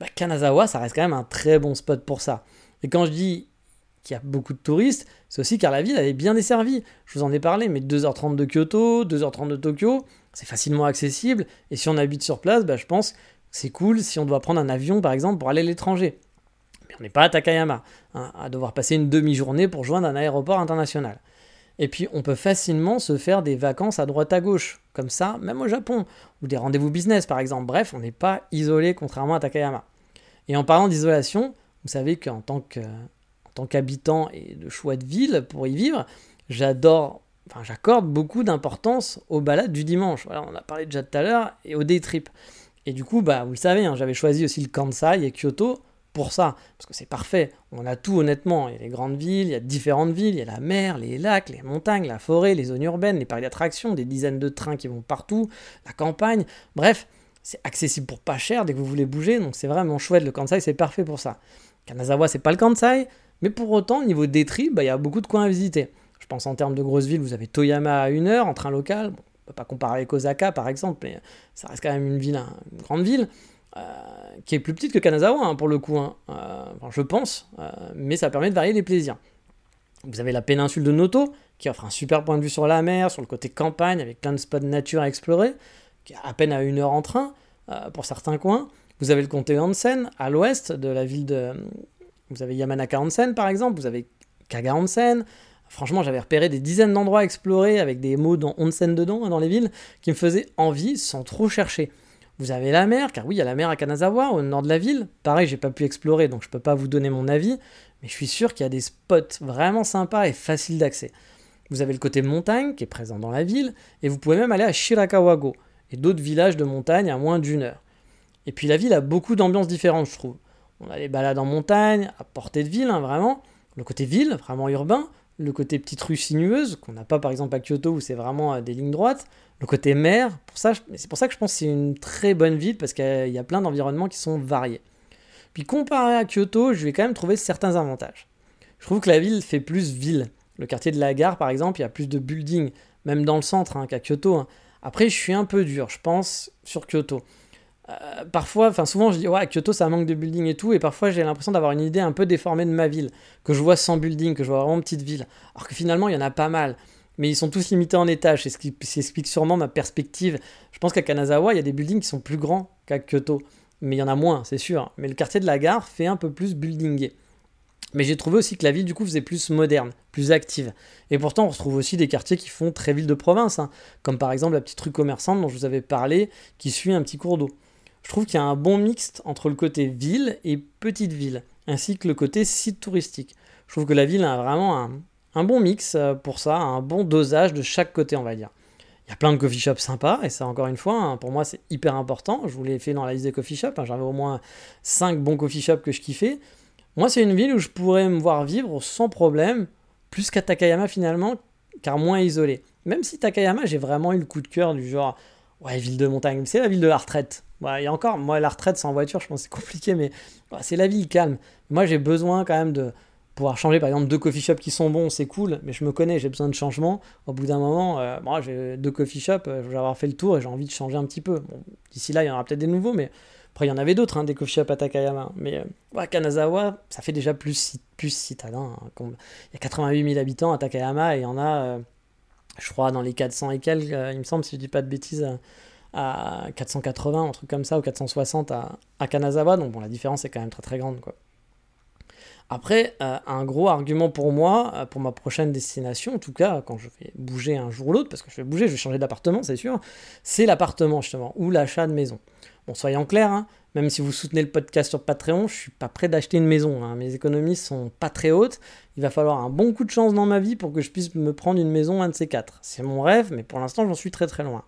bah, Kanazawa, ça reste quand même un très bon spot pour ça. Et quand je dis qu'il y a beaucoup de touristes, c'est aussi car la ville est bien desservie. Je vous en ai parlé, mais 2h30 de Kyoto, 2h30 de Tokyo, c'est facilement accessible. Et si on habite sur place, bah, je pense c'est cool si on doit prendre un avion par exemple pour aller à l'étranger on n'est pas à Takayama, hein, à devoir passer une demi-journée pour joindre un aéroport international. Et puis on peut facilement se faire des vacances à droite à gauche, comme ça, même au Japon, ou des rendez-vous business par exemple. Bref, on n'est pas isolé contrairement à Takayama. Et en parlant d'isolation, vous savez qu'en tant qu'habitant et de choix de ville pour y vivre, j'adore, j'accorde beaucoup d'importance aux balades du dimanche. Voilà, on a parlé déjà tout à l'heure, et au day trip. Et du coup, bah, vous le savez, hein, j'avais choisi aussi le Kansai et Kyoto pour ça, parce que c'est parfait. On a tout honnêtement. Il y a les grandes villes, il y a différentes villes, il y a la mer, les lacs, les montagnes, la forêt, les zones urbaines, les parcs d'attractions, des dizaines de trains qui vont partout, la campagne. Bref, c'est accessible pour pas cher dès que vous voulez bouger, donc c'est vraiment chouette. Le Kansai, c'est parfait pour ça. Kanazawa, c'est pas le Kansai, mais pour autant, au niveau des tripes, bah, il y a beaucoup de coins à visiter. Je pense en termes de grosses villes, vous avez Toyama à une heure en train local. On peut pas comparer avec Osaka par exemple, mais ça reste quand même une ville, une grande ville. Euh, qui est plus petite que Kanazawa hein, pour le coup, hein. euh, je pense, euh, mais ça permet de varier les plaisirs. Vous avez la péninsule de Noto, qui offre un super point de vue sur la mer, sur le côté campagne, avec plein de spots de nature à explorer, qui est à peine à une heure en train pour certains coins. Vous avez le comté Onsen, à l'ouest de la ville de... Vous avez Yamanaka Onsen, par exemple, vous avez Kaga Onsen, Franchement, j'avais repéré des dizaines d'endroits à explorer avec des mots dans onsen dedans, hein, dans les villes, qui me faisaient envie sans trop chercher. Vous avez la mer, car oui, il y a la mer à Kanazawa, au nord de la ville. Pareil, j'ai pas pu explorer, donc je peux pas vous donner mon avis, mais je suis sûr qu'il y a des spots vraiment sympas et faciles d'accès. Vous avez le côté montagne qui est présent dans la ville, et vous pouvez même aller à Shirakawago et d'autres villages de montagne à moins d'une heure. Et puis la ville a beaucoup d'ambiances différentes, je trouve. On a les balades en montagne, à portée de ville, hein, vraiment. Le côté ville, vraiment urbain. Le côté petite rue sinueuse, qu'on n'a pas par exemple à Kyoto où c'est vraiment euh, des lignes droites le côté mer, pour ça, c'est pour ça que je pense que c'est une très bonne ville parce qu'il y a plein d'environnements qui sont variés. Puis comparé à Kyoto, je vais quand même trouver certains avantages. Je trouve que la ville fait plus ville. Le quartier de la gare, par exemple, il y a plus de buildings, même dans le centre hein, qu'à Kyoto. Hein. Après, je suis un peu dur, je pense, sur Kyoto. Euh, parfois, enfin souvent, je dis ouais, Kyoto, ça manque de buildings et tout, et parfois j'ai l'impression d'avoir une idée un peu déformée de ma ville, que je vois sans building, que je vois vraiment petite ville, alors que finalement il y en a pas mal mais ils sont tous limités en étage, c'est ce qui explique sûrement ma perspective. Je pense qu'à Kanazawa, il y a des buildings qui sont plus grands qu'à Kyoto, mais il y en a moins, c'est sûr. Mais le quartier de la gare fait un peu plus buildingé. Mais j'ai trouvé aussi que la ville, du coup, faisait plus moderne, plus active. Et pourtant, on retrouve aussi des quartiers qui font très ville de province, hein. comme par exemple la petite rue commerçante dont je vous avais parlé, qui suit un petit cours d'eau. Je trouve qu'il y a un bon mixte entre le côté ville et petite ville, ainsi que le côté site touristique. Je trouve que la ville a vraiment un, bon mix euh, pour ça, un bon dosage de chaque côté, on va dire. Il y a plein de coffee shops sympas, et ça, encore une fois, hein, pour moi, c'est hyper important. Je vous l'ai fait dans la liste des coffee shops. Hein, J'avais au moins 5 bons coffee shops que je kiffais. Moi, c'est une ville où je pourrais me voir vivre sans problème, plus qu'à Takayama finalement, car moins isolé. Même si Takayama, j'ai vraiment eu le coup de cœur du genre, ouais, ville de montagne, c'est la ville de la retraite. Ouais, et encore, moi, la retraite sans voiture, je pense que c'est compliqué, mais c'est la ville calme. Moi, j'ai besoin quand même de, pouvoir changer par exemple deux coffee shops qui sont bons c'est cool mais je me connais j'ai besoin de changement. Au bout d'un moment euh, moi j'ai deux coffee shops euh, je vais avoir fait le tour et j'ai envie de changer un petit peu. D'ici là il y en aura peut-être des nouveaux mais après il y en avait d'autres hein, des coffee shops à Takayama mais euh, Kanazawa ça fait déjà plus, plus citadin hein, il y a 88 000 habitants à Takayama et il y en a je crois dans les 400 et quelques il me semble si je dis pas de bêtises à 480 un truc comme ça ou 460 à, Kanazawa donc bon la différence est quand même très très grande quoi après, euh, un gros argument pour moi, euh, pour ma prochaine destination, en tout cas quand je vais bouger un jour ou l'autre, parce que je vais bouger, je vais changer d'appartement, c'est sûr, c'est l'appartement justement, ou l'achat de maison. Bon, soyons clairs, hein, même si vous soutenez le podcast sur Patreon, je suis pas prêt d'acheter une maison. Hein. mes économies sont pas très hautes. Il va falloir un bon coup de chance dans ma vie pour que je puisse me prendre une maison, un de ces quatre. C'est mon rêve, mais pour l'instant, j'en suis très très loin.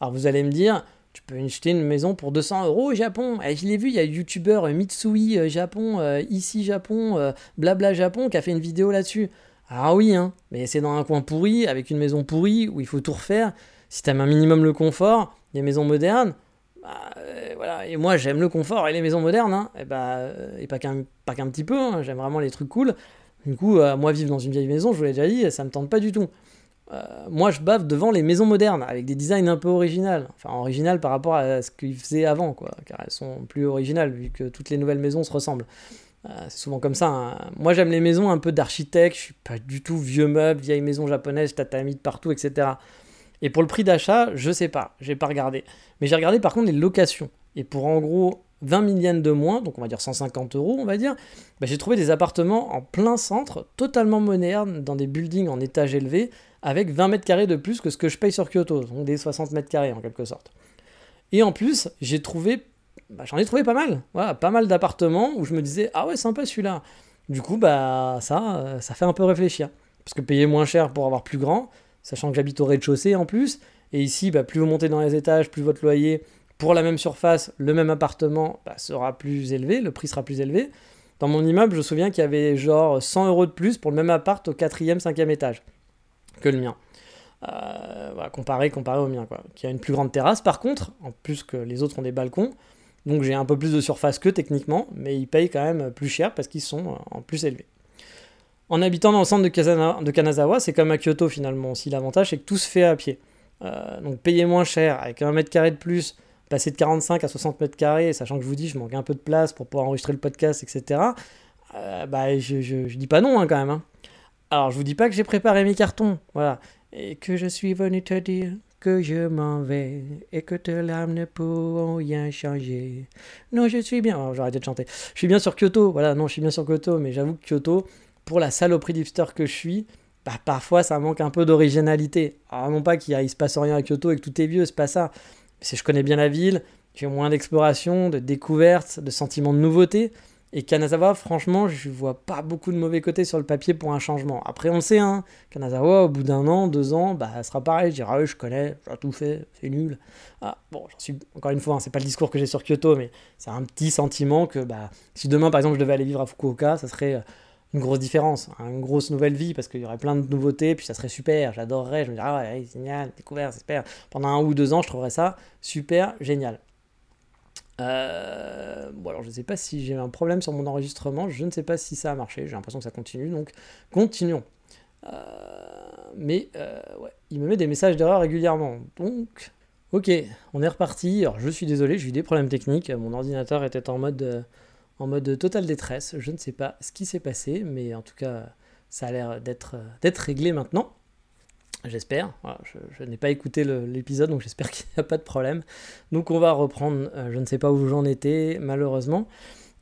Alors vous allez me dire, tu peux acheter une maison pour 200 euros au Japon. Et eh, je l'ai vu, il y a un youtubeur euh, Mitsui euh, Japon, euh, ici Japon, blabla Japon, qui a fait une vidéo là-dessus. Ah oui, hein, mais c'est dans un coin pourri, avec une maison pourrie, où il faut tout refaire. Si tu aimes un minimum le confort, les maisons modernes, bah, voilà. Et moi, j'aime le confort et les maisons modernes, hein, et, bah, et pas qu'un petit peu, hein. j'aime vraiment les trucs cool. Du coup, moi, vivre dans une vieille maison, je vous l'ai déjà dit, ça me tente pas du tout. Euh, moi je bave devant les maisons modernes avec des designs un peu originales, enfin originales par rapport à ce qu'ils faisaient avant, quoi, car elles sont plus originales vu que toutes les nouvelles maisons se ressemblent. Euh, c'est souvent comme ça. Hein. Moi j'aime les maisons un peu d'architecte, je suis pas du tout vieux meubles, vieille maison japonaise, tatami de partout, etc. Et pour le prix d'achat, je sais pas, j'ai pas regardé. Mais j'ai regardé par contre les locations. Et pour en gros 20 000 yens de moins, donc on va dire 150 euros, on va dire, bah, j'ai trouvé des appartements en plein centre, totalement modernes, dans des buildings en étage élevé, avec 20 mètres carrés de plus que ce que je paye sur Kyoto, donc des 60 mètres carrés en quelque sorte. Et en plus, j'ai trouvé, bah, j'en ai trouvé pas mal, voilà, pas mal d'appartements où je me disais ah ouais sympa celui-là. Du coup bah ça, euh, ça fait un peu réfléchir, parce que payer moins cher pour avoir plus grand, sachant que j'habite au rez-de-chaussée en plus, et ici bah, plus vous montez dans les étages, plus votre loyer pour la même surface, le même appartement bah, sera plus élevé, le prix sera plus élevé. Dans mon immeuble, je me souviens qu'il y avait genre 100 euros de plus pour le même appart au quatrième, cinquième étage que le mien. Euh, comparé, comparé au mien. Qui a une plus grande terrasse, par contre, en plus que les autres ont des balcons. Donc j'ai un peu plus de surface que techniquement, mais ils payent quand même plus cher parce qu'ils sont euh, en plus élevés. En habitant dans le centre de, Kanazawa, c'est comme à Kyoto finalement aussi. L'avantage, c'est que tout se fait à pied. Euh, donc payer moins cher avec un mètre carré de plus, passer de 45 à 60 mètres carrés, sachant que je vous dis, je manque un peu de place pour pouvoir enregistrer le podcast, etc. bah, je, je, dis pas non hein, quand même. Hein. Alors, je vous dis pas que j'ai préparé mes cartons, voilà. Et que je suis venu te dire que je m'en vais et que tes larmes ne pourront rien changer. Non, je suis bien. Oh, J'ai arrêté de chanter. Je suis bien sur Kyoto, voilà. Non, je suis bien sur Kyoto, mais j'avoue que Kyoto, pour la saloperie d'hipster que je suis, bah, parfois ça manque un peu d'originalité. Alors, non pas qu'il ne se passe rien à Kyoto et que tout est vieux, c'est pas ça. C'est je connais bien la ville, j'ai moins d'exploration, de découverte, de sentiments de nouveauté. Et Kanazawa, franchement, je vois pas beaucoup de mauvais côtés sur le papier pour un changement. Après, on sait, hein, Kanazawa, au bout d'un an, deux ans, bah, ça sera pareil. Je dirai, ah je connais, j'ai tout fait, c'est nul. Ah, bon, j'en suis, encore une fois, hein, c'est pas le discours que j'ai sur Kyoto, mais c'est un petit sentiment que bah, si demain, par exemple, je devais aller vivre à Fukuoka, ça serait euh, une grosse différence, hein, une grosse nouvelle vie, parce qu'il y aurait plein de nouveautés, puis ça serait super, j'adorerais, je me dirais, ah ouais, génial, découvert, super. Pendant un ou deux ans, je trouverais ça super génial. Euh, bon, alors je ne sais pas si j'ai un problème sur mon enregistrement, je ne sais pas si ça a marché, j'ai l'impression que ça continue, donc continuons. Euh, mais euh, ouais, il me met des messages d'erreur régulièrement. Donc, ok, on est reparti. Alors je suis désolé, j'ai eu des problèmes techniques, mon ordinateur était en mode, en mode totale détresse, je ne sais pas ce qui s'est passé, mais en tout cas, ça a l'air d'être réglé maintenant. J'espère. je, n'ai pas écouté l'épisode, donc j'espère qu'il n'y a pas de problème. Donc on va reprendre, euh, je ne sais pas où j'en étais, malheureusement.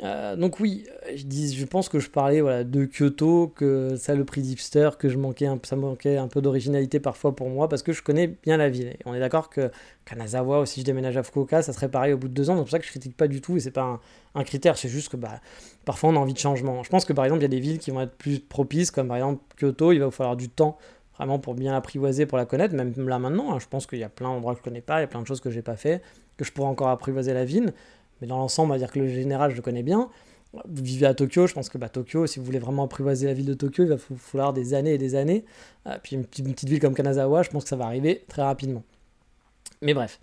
Euh, donc oui, je, dis, je pense que je parlais voilà, de Kyoto, que ça le prix d'hipster, que je manquais ça manquait un peu d'originalité parfois pour moi, parce que je connais bien la ville. Et on est d'accord que Kanazawa, aussi je déménage à Fukuoka, ça serait pareil au bout de deux ans, donc c'est pour ça que je critique pas du tout, et c'est pas un, critère, c'est juste que bah, parfois on a envie de changement. Je pense que par exemple, il y a des villes qui vont être plus propices, comme par exemple Kyoto, il va vous falloir du temps vraiment pour bien apprivoiser, pour la connaître, même là maintenant, hein. je pense qu'il y a plein d'endroits que je connais pas, il y a plein de choses que j'ai pas fait, que je pourrais encore apprivoiser la ville. Mais dans l'ensemble, on va dire que le général, je le connais bien. Vous vivez à Tokyo, je pense que bah, Tokyo, si vous voulez vraiment apprivoiser la ville de Tokyo, il va falloir des années et des années. Euh, puis une petite, ville comme Kanazawa, je pense que ça va arriver très rapidement. Mais bref.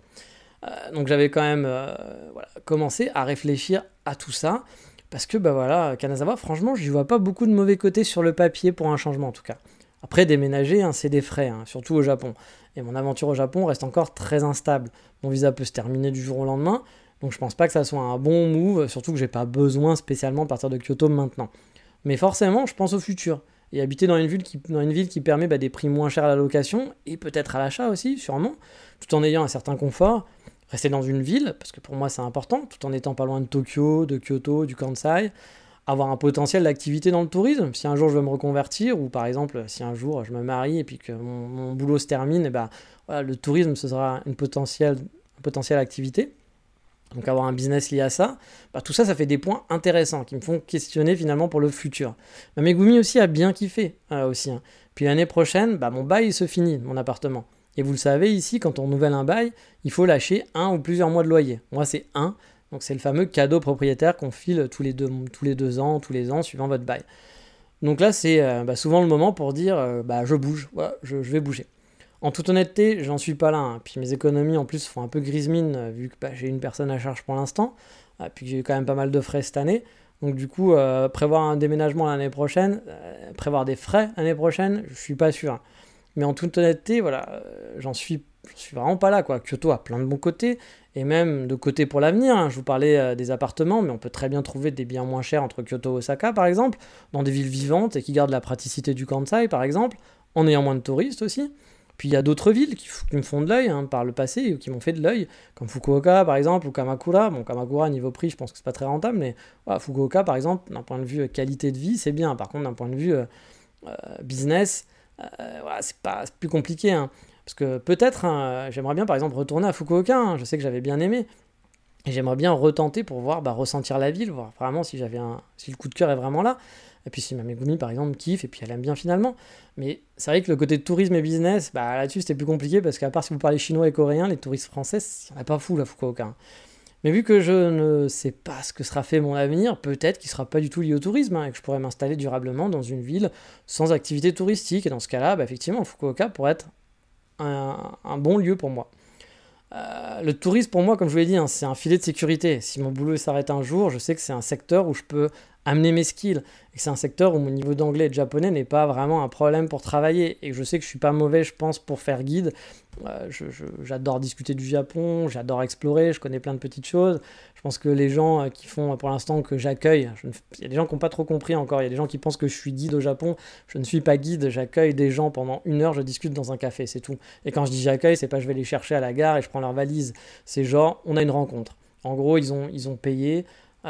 Euh, donc j'avais quand même euh, commencé à réfléchir à tout ça. Parce que bah voilà, Kanazawa, franchement, je n'y vois pas beaucoup de mauvais côtés sur le papier pour un changement en tout cas. Après, déménager, hein, c'est des frais, hein, surtout au Japon. Et mon aventure au Japon reste encore très instable. Mon visa peut se terminer du jour au lendemain. Donc je pense pas que ça soit un bon move, surtout que j'ai pas besoin spécialement de partir de Kyoto maintenant. Mais forcément, je pense au futur. Et habiter dans une ville qui, dans permet bah, des prix moins chers à la location, et peut-être à l'achat aussi, sûrement, tout en ayant un certain confort. Rester dans une ville, parce que pour moi c'est important, tout en étant pas loin de Tokyo, de Kyoto, du Kansai. Avoir un potentiel d'activité dans le tourisme. Si un jour je veux me reconvertir, ou par exemple si un jour je me marie et puis que mon, boulot se termine, et bah, le tourisme ce sera une potentielle, une activité donc avoir un business lié à ça, bah, tout ça, ça fait des points intéressants qui me font questionner finalement pour le futur. Bah, Megumi aussi a bien kiffé euh, aussi. Hein. Puis l'année prochaine, bah, mon bail se finit, mon appartement. Et vous le savez, ici, quand on renouvelle un bail, il faut lâcher un ou plusieurs mois de loyer. Moi, c'est un. Donc c'est le fameux cadeau propriétaire qu'on file tous les, deux, tous les deux ans, tous les ans, suivant votre bail. Donc là, c'est euh, bah, souvent le moment pour dire, euh, bah, je bouge, je vais bouger. En toute honnêteté, j'en suis pas là. Hein. Puis mes économies en plus font un peu grise mine euh, vu que bah, j'ai une personne à charge pour l'instant. Euh, puis j'ai eu quand même pas mal de frais cette année. Donc du coup, prévoir un déménagement l'année prochaine, prévoir des frais l'année prochaine, je suis pas sûr. Mais en toute honnêteté, voilà, j'en suis, suis vraiment pas là. Quoi. Kyoto a plein de bons côtés, et même de côtés pour l'avenir. Hein. Je vous parlais des appartements, mais on peut très bien trouver des biens moins chers entre Kyoto et Osaka, par exemple, dans des villes vivantes et qui gardent la praticité du Kansai, par exemple, en ayant moins de touristes aussi. Puis il y a d'autres villes qui, me font de l'œil hein, par le passé, ou qui m'ont fait de l'œil, comme Fukuoka par exemple, ou Kamakura. Bon, Kamakura, niveau prix, je pense que c'est pas très rentable, mais Fukuoka par exemple, d'un point de vue euh, qualité de vie, c'est bien. Par contre, d'un point de vue euh, euh, business, voilà, c'est pas plus compliqué. Hein. Parce que peut-être, hein, j'aimerais bien par exemple retourner à Fukuoka, je sais que j'avais bien aimé. Et j'aimerais bien retenter pour voir, bah, ressentir la ville, voir vraiment si, j'avais un, si le coup de cœur est vraiment là. Et puis si ma Megumi par exemple kiffe et puis elle aime bien finalement. Mais c'est vrai que le côté tourisme et business, bah là-dessus c'était plus compliqué parce qu'à part si vous parlez chinois et coréen, les touristes français, il n'y en a pas fou là, Fukuoka. Mais vu que je ne sais pas ce que sera fait mon avenir, peut-être qu'il ne sera pas du tout lié au tourisme hein, et que je pourrais m'installer durablement dans une ville sans activité touristique. Et dans ce cas-là, bah, effectivement, Fukuoka pourrait être un, bon lieu pour moi. Euh, le tourisme, pour moi, comme je vous l'ai dit, hein, c'est un filet de sécurité. Si mon boulot s'arrête un jour, je sais que c'est un secteur où je peux amener mes skills. Et c'est un secteur où mon niveau d'anglais et de japonais n'est pas vraiment un problème pour travailler. Et je sais que je suis pas mauvais, je pense, pour faire guide. Euh, j'adore discuter du Japon, j'adore explorer, je connais plein de petites choses. Je pense que les gens euh, qui font pour l'instant que j'accueille, il y a des gens qui n'ont pas trop compris encore, il y a des gens qui pensent que je suis guide au Japon. Je ne suis pas guide, j'accueille des gens pendant une heure, je discute dans un café, c'est tout. Et quand je dis j'accueille, c'est pas je vais les chercher à la gare et je prends leur valise. C'est genre, on a une rencontre. En gros, ils ont, ils ont payé,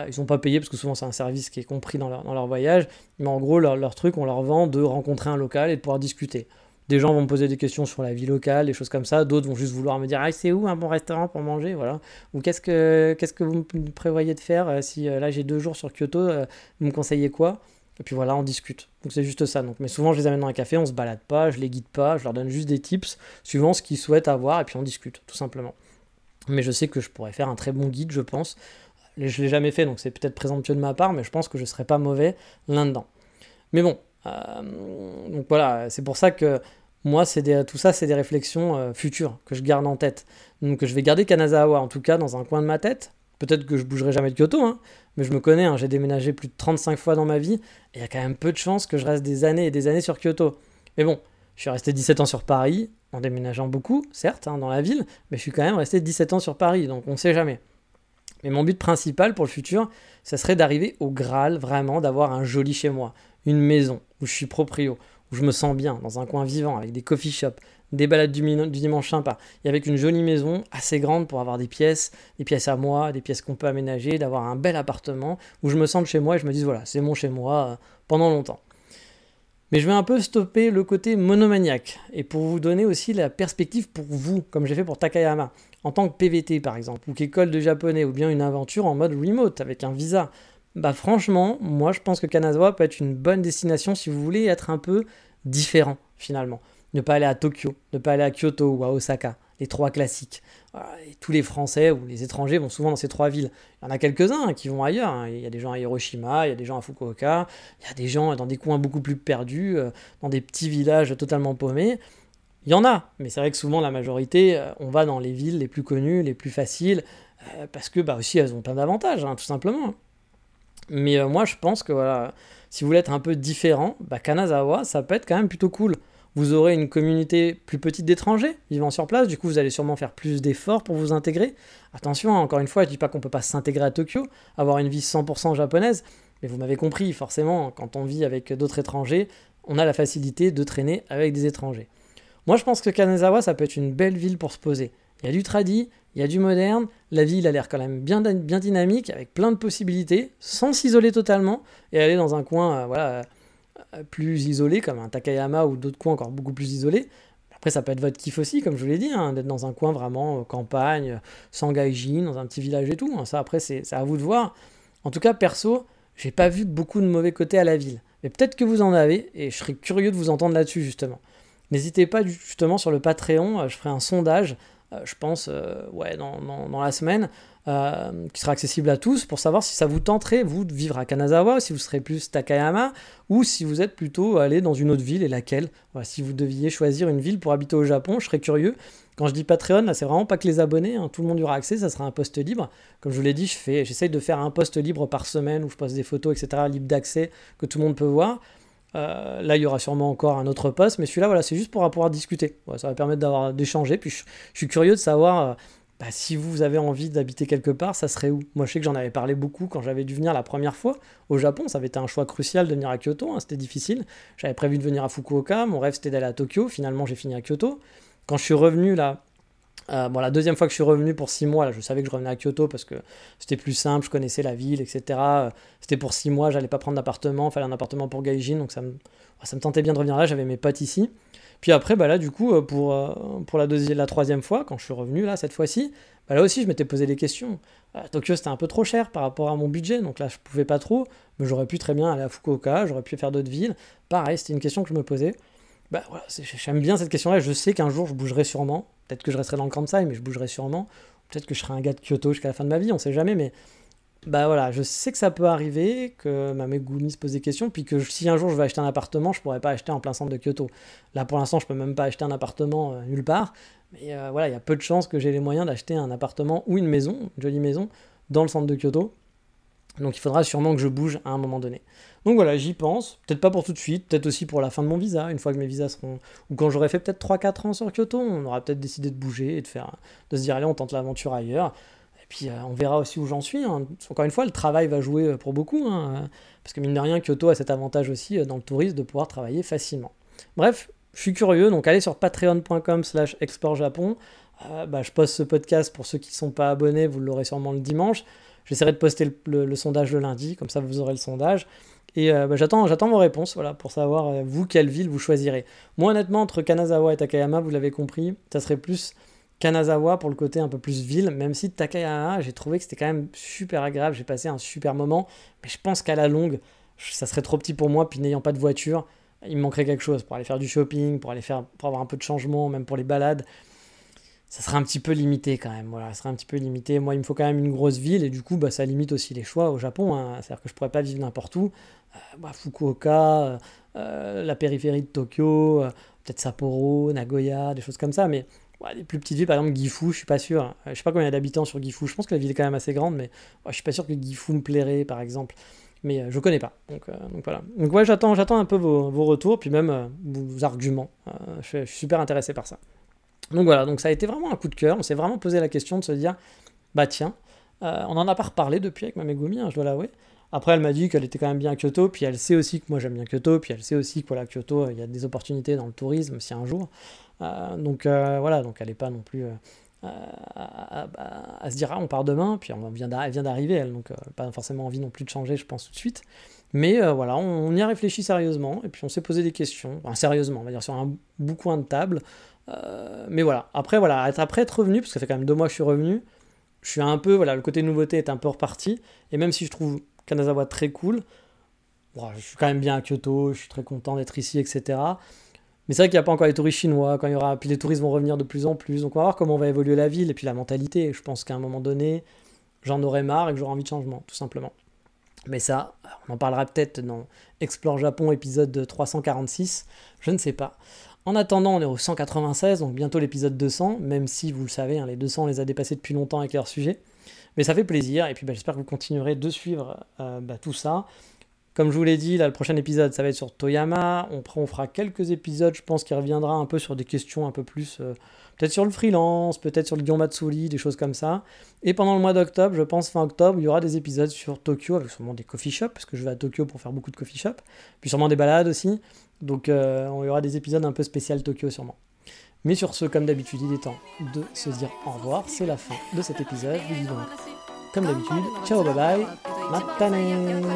ils sont pas payés parce que souvent c'est un service qui est compris dans leur, voyage, mais en gros leur, truc on leur vend de rencontrer un local et de pouvoir discuter. Des gens vont me poser des questions sur la vie locale, des choses comme ça, d'autres vont juste vouloir me dire ah, c'est où un bon restaurant pour manger, voilà. Ou qu'est-ce que, vous prévoyez de faire euh, si euh, là j'ai deux jours sur Kyoto, euh, vous me conseillez quoi? Et puis voilà, on discute. Donc c'est juste ça. Mais souvent, je les amène dans un café, on se balade pas, je les guide pas, je leur donne juste des tips suivant ce qu'ils souhaitent avoir, et puis on discute, tout simplement. Mais je sais que je pourrais faire un très bon guide, je pense, je l'ai jamais fait, donc c'est peut-être présomptueux de ma part, mais je pense que je serais pas mauvais là-dedans. Mais bon, euh, donc voilà, c'est pour ça que moi, c'est tout ça, c'est des réflexions euh, futures que je garde en tête. Donc je vais garder Kanazawa, en tout cas, dans un coin de ma tête. Peut-être que je bougerai jamais de Kyoto, hein, mais je me connais, hein, j'ai déménagé plus de 35 fois dans ma vie, et il y a quand même peu de chances que je reste des années et des années sur Kyoto. Mais bon, je suis resté 17 ans sur Paris, en déménageant beaucoup, certes, hein, dans la ville, mais je suis quand même resté 17 ans sur Paris, donc on ne sait jamais. Mais mon but principal pour le futur, ça serait d'arriver au Graal, vraiment, d'avoir un joli chez moi, une maison où je suis proprio, où je me sens bien, dans un coin vivant, avec des coffee shops, des balades du, dimanche sympa, et avec une jolie maison assez grande pour avoir des pièces, des pièces à moi, des pièces qu'on peut aménager, d'avoir un bel appartement où je me sens chez moi et je me dis voilà, c'est mon chez moi euh, pendant longtemps. Mais je vais un peu stopper le côté monomaniaque et pour vous donner aussi la perspective pour vous, comme j'ai fait pour Takayama, en tant que PVT par exemple, ou qu'école de japonais, ou bien une aventure en mode remote avec un visa. Bah franchement, moi je pense que Kanazawa peut être une bonne destination si vous voulez être un peu différent finalement. Ne pas aller à Tokyo, ne pas aller à Kyoto ou à Osaka, les trois classiques. tous les Français ou les étrangers vont souvent dans ces trois villes. Il y en a quelques-uns qui vont ailleurs. Hein. Il y a des gens à Hiroshima, il y a des gens à Fukuoka, il y a des gens dans des coins beaucoup plus perdus, euh, dans des petits villages totalement paumés. Il y en a, mais c'est vrai que souvent la majorité, euh, on va dans les villes les plus connues, les plus faciles, euh, parce que bah aussi elles ont plein d'avantages, hein, tout simplement. Mais moi je pense que voilà, si vous voulez être un peu différent, bah, Kanazawa ça peut être quand même plutôt cool vous aurez une communauté plus petite d'étrangers vivant sur place, du coup vous allez sûrement faire plus d'efforts pour vous intégrer. Attention, encore une fois, je dis pas qu'on peut pas s'intégrer à Tokyo, avoir une vie 100% japonaise, mais vous m'avez compris, forcément, quand on vit avec d'autres étrangers, on a la facilité de traîner avec des étrangers. Moi je pense que Kanazawa, ça peut être une belle ville pour se poser. Il y a du tradi, il y a du moderne, la ville a l'air quand même bien, dynamique, avec plein de possibilités, sans s'isoler totalement, et aller dans un coin, euh, voilà euh, plus isolé, comme un Takayama ou d'autres coins encore beaucoup plus isolés. Après, ça peut être votre kiff aussi, comme je vous l'ai dit, hein, d'être dans un coin vraiment euh, campagne, sans gaijin, dans un petit village et tout. Hein. Ça, après, c'est à vous de voir. En tout cas, perso, j'ai pas vu beaucoup de mauvais côtés à la ville. Mais peut-être que vous en avez, et je serais curieux de vous entendre là-dessus, justement. N'hésitez pas, justement, sur le Patreon, euh, je ferai un sondage, je pense, ouais, dans, la semaine, euh, qui sera accessible à tous pour savoir si ça vous tenterait, vous, de vivre à Kanazawa, si vous serez plus Takayama, ou si vous êtes plutôt allé dans une autre ville et laquelle. si vous deviez choisir une ville pour habiter au Japon, je serais curieux. Quand je dis Patreon, là, c'est vraiment pas que les abonnés, hein, tout le monde y aura accès, ça sera un poste libre. Comme je vous l'ai dit, je fais, j'essaye de faire un poste libre par semaine où je poste des photos, etc., libre d'accès, que tout le monde peut voir. Euh, là, il y aura sûrement encore un autre poste, mais celui-là, voilà, c'est juste pour pouvoir discuter. ça va permettre d'avoir d'échanger. Puis je, suis curieux de savoir euh, bah, si vous avez envie d'habiter quelque part, ça serait où? Moi, je sais que j'en avais parlé beaucoup quand j'avais dû venir la première fois au Japon. Ça avait été un choix crucial de venir à Kyoto, hein, c'était difficile. J'avais prévu de venir à Fukuoka, mon rêve c'était d'aller à Tokyo. Finalement, j'ai fini à Kyoto. Quand je suis revenu là, euh, bon, la deuxième fois que je suis revenu pour six mois, là, je savais que je revenais à Kyoto parce que c'était plus simple, je connaissais la ville, etc. C'était pour six mois, j'allais pas prendre d'appartement, fallait un appartement pour Gaijin, donc ça me, ça me tentait bien de revenir là, j'avais mes potes ici. Puis après, bah là, du coup, euh, pour, euh, pour la, deuxième, la troisième fois, quand je suis revenu là, cette fois-ci, bah là aussi, je m'étais posé des questions. Euh, Tokyo, c'était un peu trop cher par rapport à mon budget, donc là, je pouvais pas trop, mais j'aurais pu très bien aller à Fukuoka, j'aurais pu faire d'autres villes. Pareil, c'était une question que je me posais. Bah voilà, j'aime bien cette question-là, je sais qu'un jour, je bougerai sûrement. Peut-être que je resterai dans le Kansai, mais je bougerai sûrement. Peut-être que je serai un gars de Kyoto jusqu'à la fin de ma vie, on sait jamais, mais bah voilà, je sais que ça peut arriver, que ma Megumi se pose des questions, puis que si un jour je veux acheter un appartement, je pourrais pas acheter en plein centre de Kyoto. Là pour l'instant, je peux même pas acheter un appartement euh, nulle part, mais euh, voilà, il y a peu de chances que j'ai les moyens d'acheter un appartement ou une maison, une jolie maison, dans le centre de Kyoto. Donc il faudra sûrement que je bouge à un moment donné. Donc voilà, j'y pense, peut-être pas pour tout de suite, peut-être aussi pour la fin de mon visa, une fois que mes visas seront. Ou quand j'aurai fait peut-être 3-4 ans sur Kyoto, on aura peut-être décidé de bouger et de faire de se dire allez on tente l'aventure ailleurs. Puis euh, on verra aussi où j'en suis. Hein. Encore une fois, le travail va jouer euh, pour beaucoup, hein, parce que mine de rien, Kyoto a cet avantage aussi euh, dans le tourisme de pouvoir travailler facilement. Bref, je suis curieux, donc allez sur patreon.com slash exportjapon. bah, je poste ce podcast pour ceux qui ne sont pas abonnés, vous l'aurez sûrement le dimanche. J'essaierai de poster le, sondage le lundi, comme ça vous aurez le sondage. Et bah, j'attends, j'attends vos réponses voilà, pour savoir, vous, quelle ville vous choisirez. Moi, honnêtement, entre Kanazawa et Takayama, vous l'avez compris, ça serait plus Kanazawa pour le côté un peu plus ville, même si Takayama, j'ai trouvé que c'était quand même super agréable, j'ai passé un super moment, mais je pense qu'à la longue, ça serait trop petit pour moi, puis n'ayant pas de voiture, il me manquerait quelque chose pour aller faire du shopping, pour aller faire, pour avoir un peu de changement, même pour les balades. Ça serait un petit peu limité quand même, ça serait un petit peu limité. Moi, il me faut quand même une grosse ville, et du coup, bah, ça limite aussi les choix au Japon, hein. c'est-à-dire que je pourrais pas vivre n'importe où. Euh, bah, Fukuoka, euh, la périphérie de Tokyo, euh, peut-être Sapporo, Nagoya, des choses comme ça, mais Ouais, les plus petites villes, par exemple Gifu, je suis pas sûr. Je sais pas combien il y a d'habitants sur Gifu. Je pense que la ville est quand même assez grande, mais je suis pas sûr que Gifu me plairait, par exemple. Mais euh, je connais pas. Donc, euh, donc, voilà. Donc ouais, j'attends, j'attends un peu vos, vos, retours, puis même euh, vos arguments. Je, suis super intéressé par ça. Donc voilà, donc ça a été vraiment un coup de cœur. On s'est vraiment posé la question de se dire, bah tiens, on en a pas reparlé depuis avec ma Megumi, hein, je dois l'avouer. Après, elle m'a dit qu'elle était quand même bien à Kyoto, puis elle sait aussi que moi j'aime bien Kyoto, puis elle sait aussi que voilà, Kyoto, il y a des opportunités dans le tourisme si un jour. donc voilà, donc elle n'est pas non plus à, se dire ah on part demain, puis on vient elle vient d'arriver elle, donc pas forcément envie non plus de changer, je pense tout de suite. Mais voilà, on, y a réfléchi sérieusement, et puis on s'est posé des questions, enfin, sérieusement, on va dire sur un bout coin de table. Mais voilà, après voilà, après être revenu, parce que ça fait quand même deux mois que je suis revenu, je suis un peu, voilà, le côté nouveauté est un peu reparti. Et même si je trouve Kanazawa très cool, je suis quand même bien à Kyoto, je suis très content d'être ici, etc. Mais c'est vrai qu'il n'y a pas encore les touristes chinois, quand il y aura, puis les touristes vont revenir de plus en plus. Donc on va voir comment va évoluer la ville et puis la mentalité. Je pense qu'à un moment donné, j'en aurai marre et que j'aurai envie de changement, tout simplement. Mais ça, on en parlera peut-être dans Explore Japon épisode 346, je ne sais pas. En attendant, on est au 196, donc bientôt l'épisode 200, même si vous le savez, hein, les 200 on les a dépassés depuis longtemps avec leur sujet. Mais ça fait plaisir, et puis bah, j'espère que vous continuerez de suivre euh, bah, tout ça. Comme je vous l'ai dit, là, le prochain épisode, ça va être sur Toyama. On, on fera quelques épisodes, je pense, qui reviendra un peu sur des questions un peu plus euh, peut-être sur le freelance, peut-être sur le Guillaume Matsuri, des choses comme ça. Et pendant le mois d'octobre, je pense fin octobre, il y aura des épisodes sur Tokyo, avec sûrement des coffee shops, parce que je vais à Tokyo pour faire beaucoup de coffee shops, puis sûrement des balades aussi. Donc euh, il y aura des épisodes un peu spécial Tokyo sûrement. Mais sur ce, comme d'habitude, il est temps de se dire au revoir. C'est la fin de cet épisode. Je vous dis donc, comme d'habitude, ciao, bye bye, matane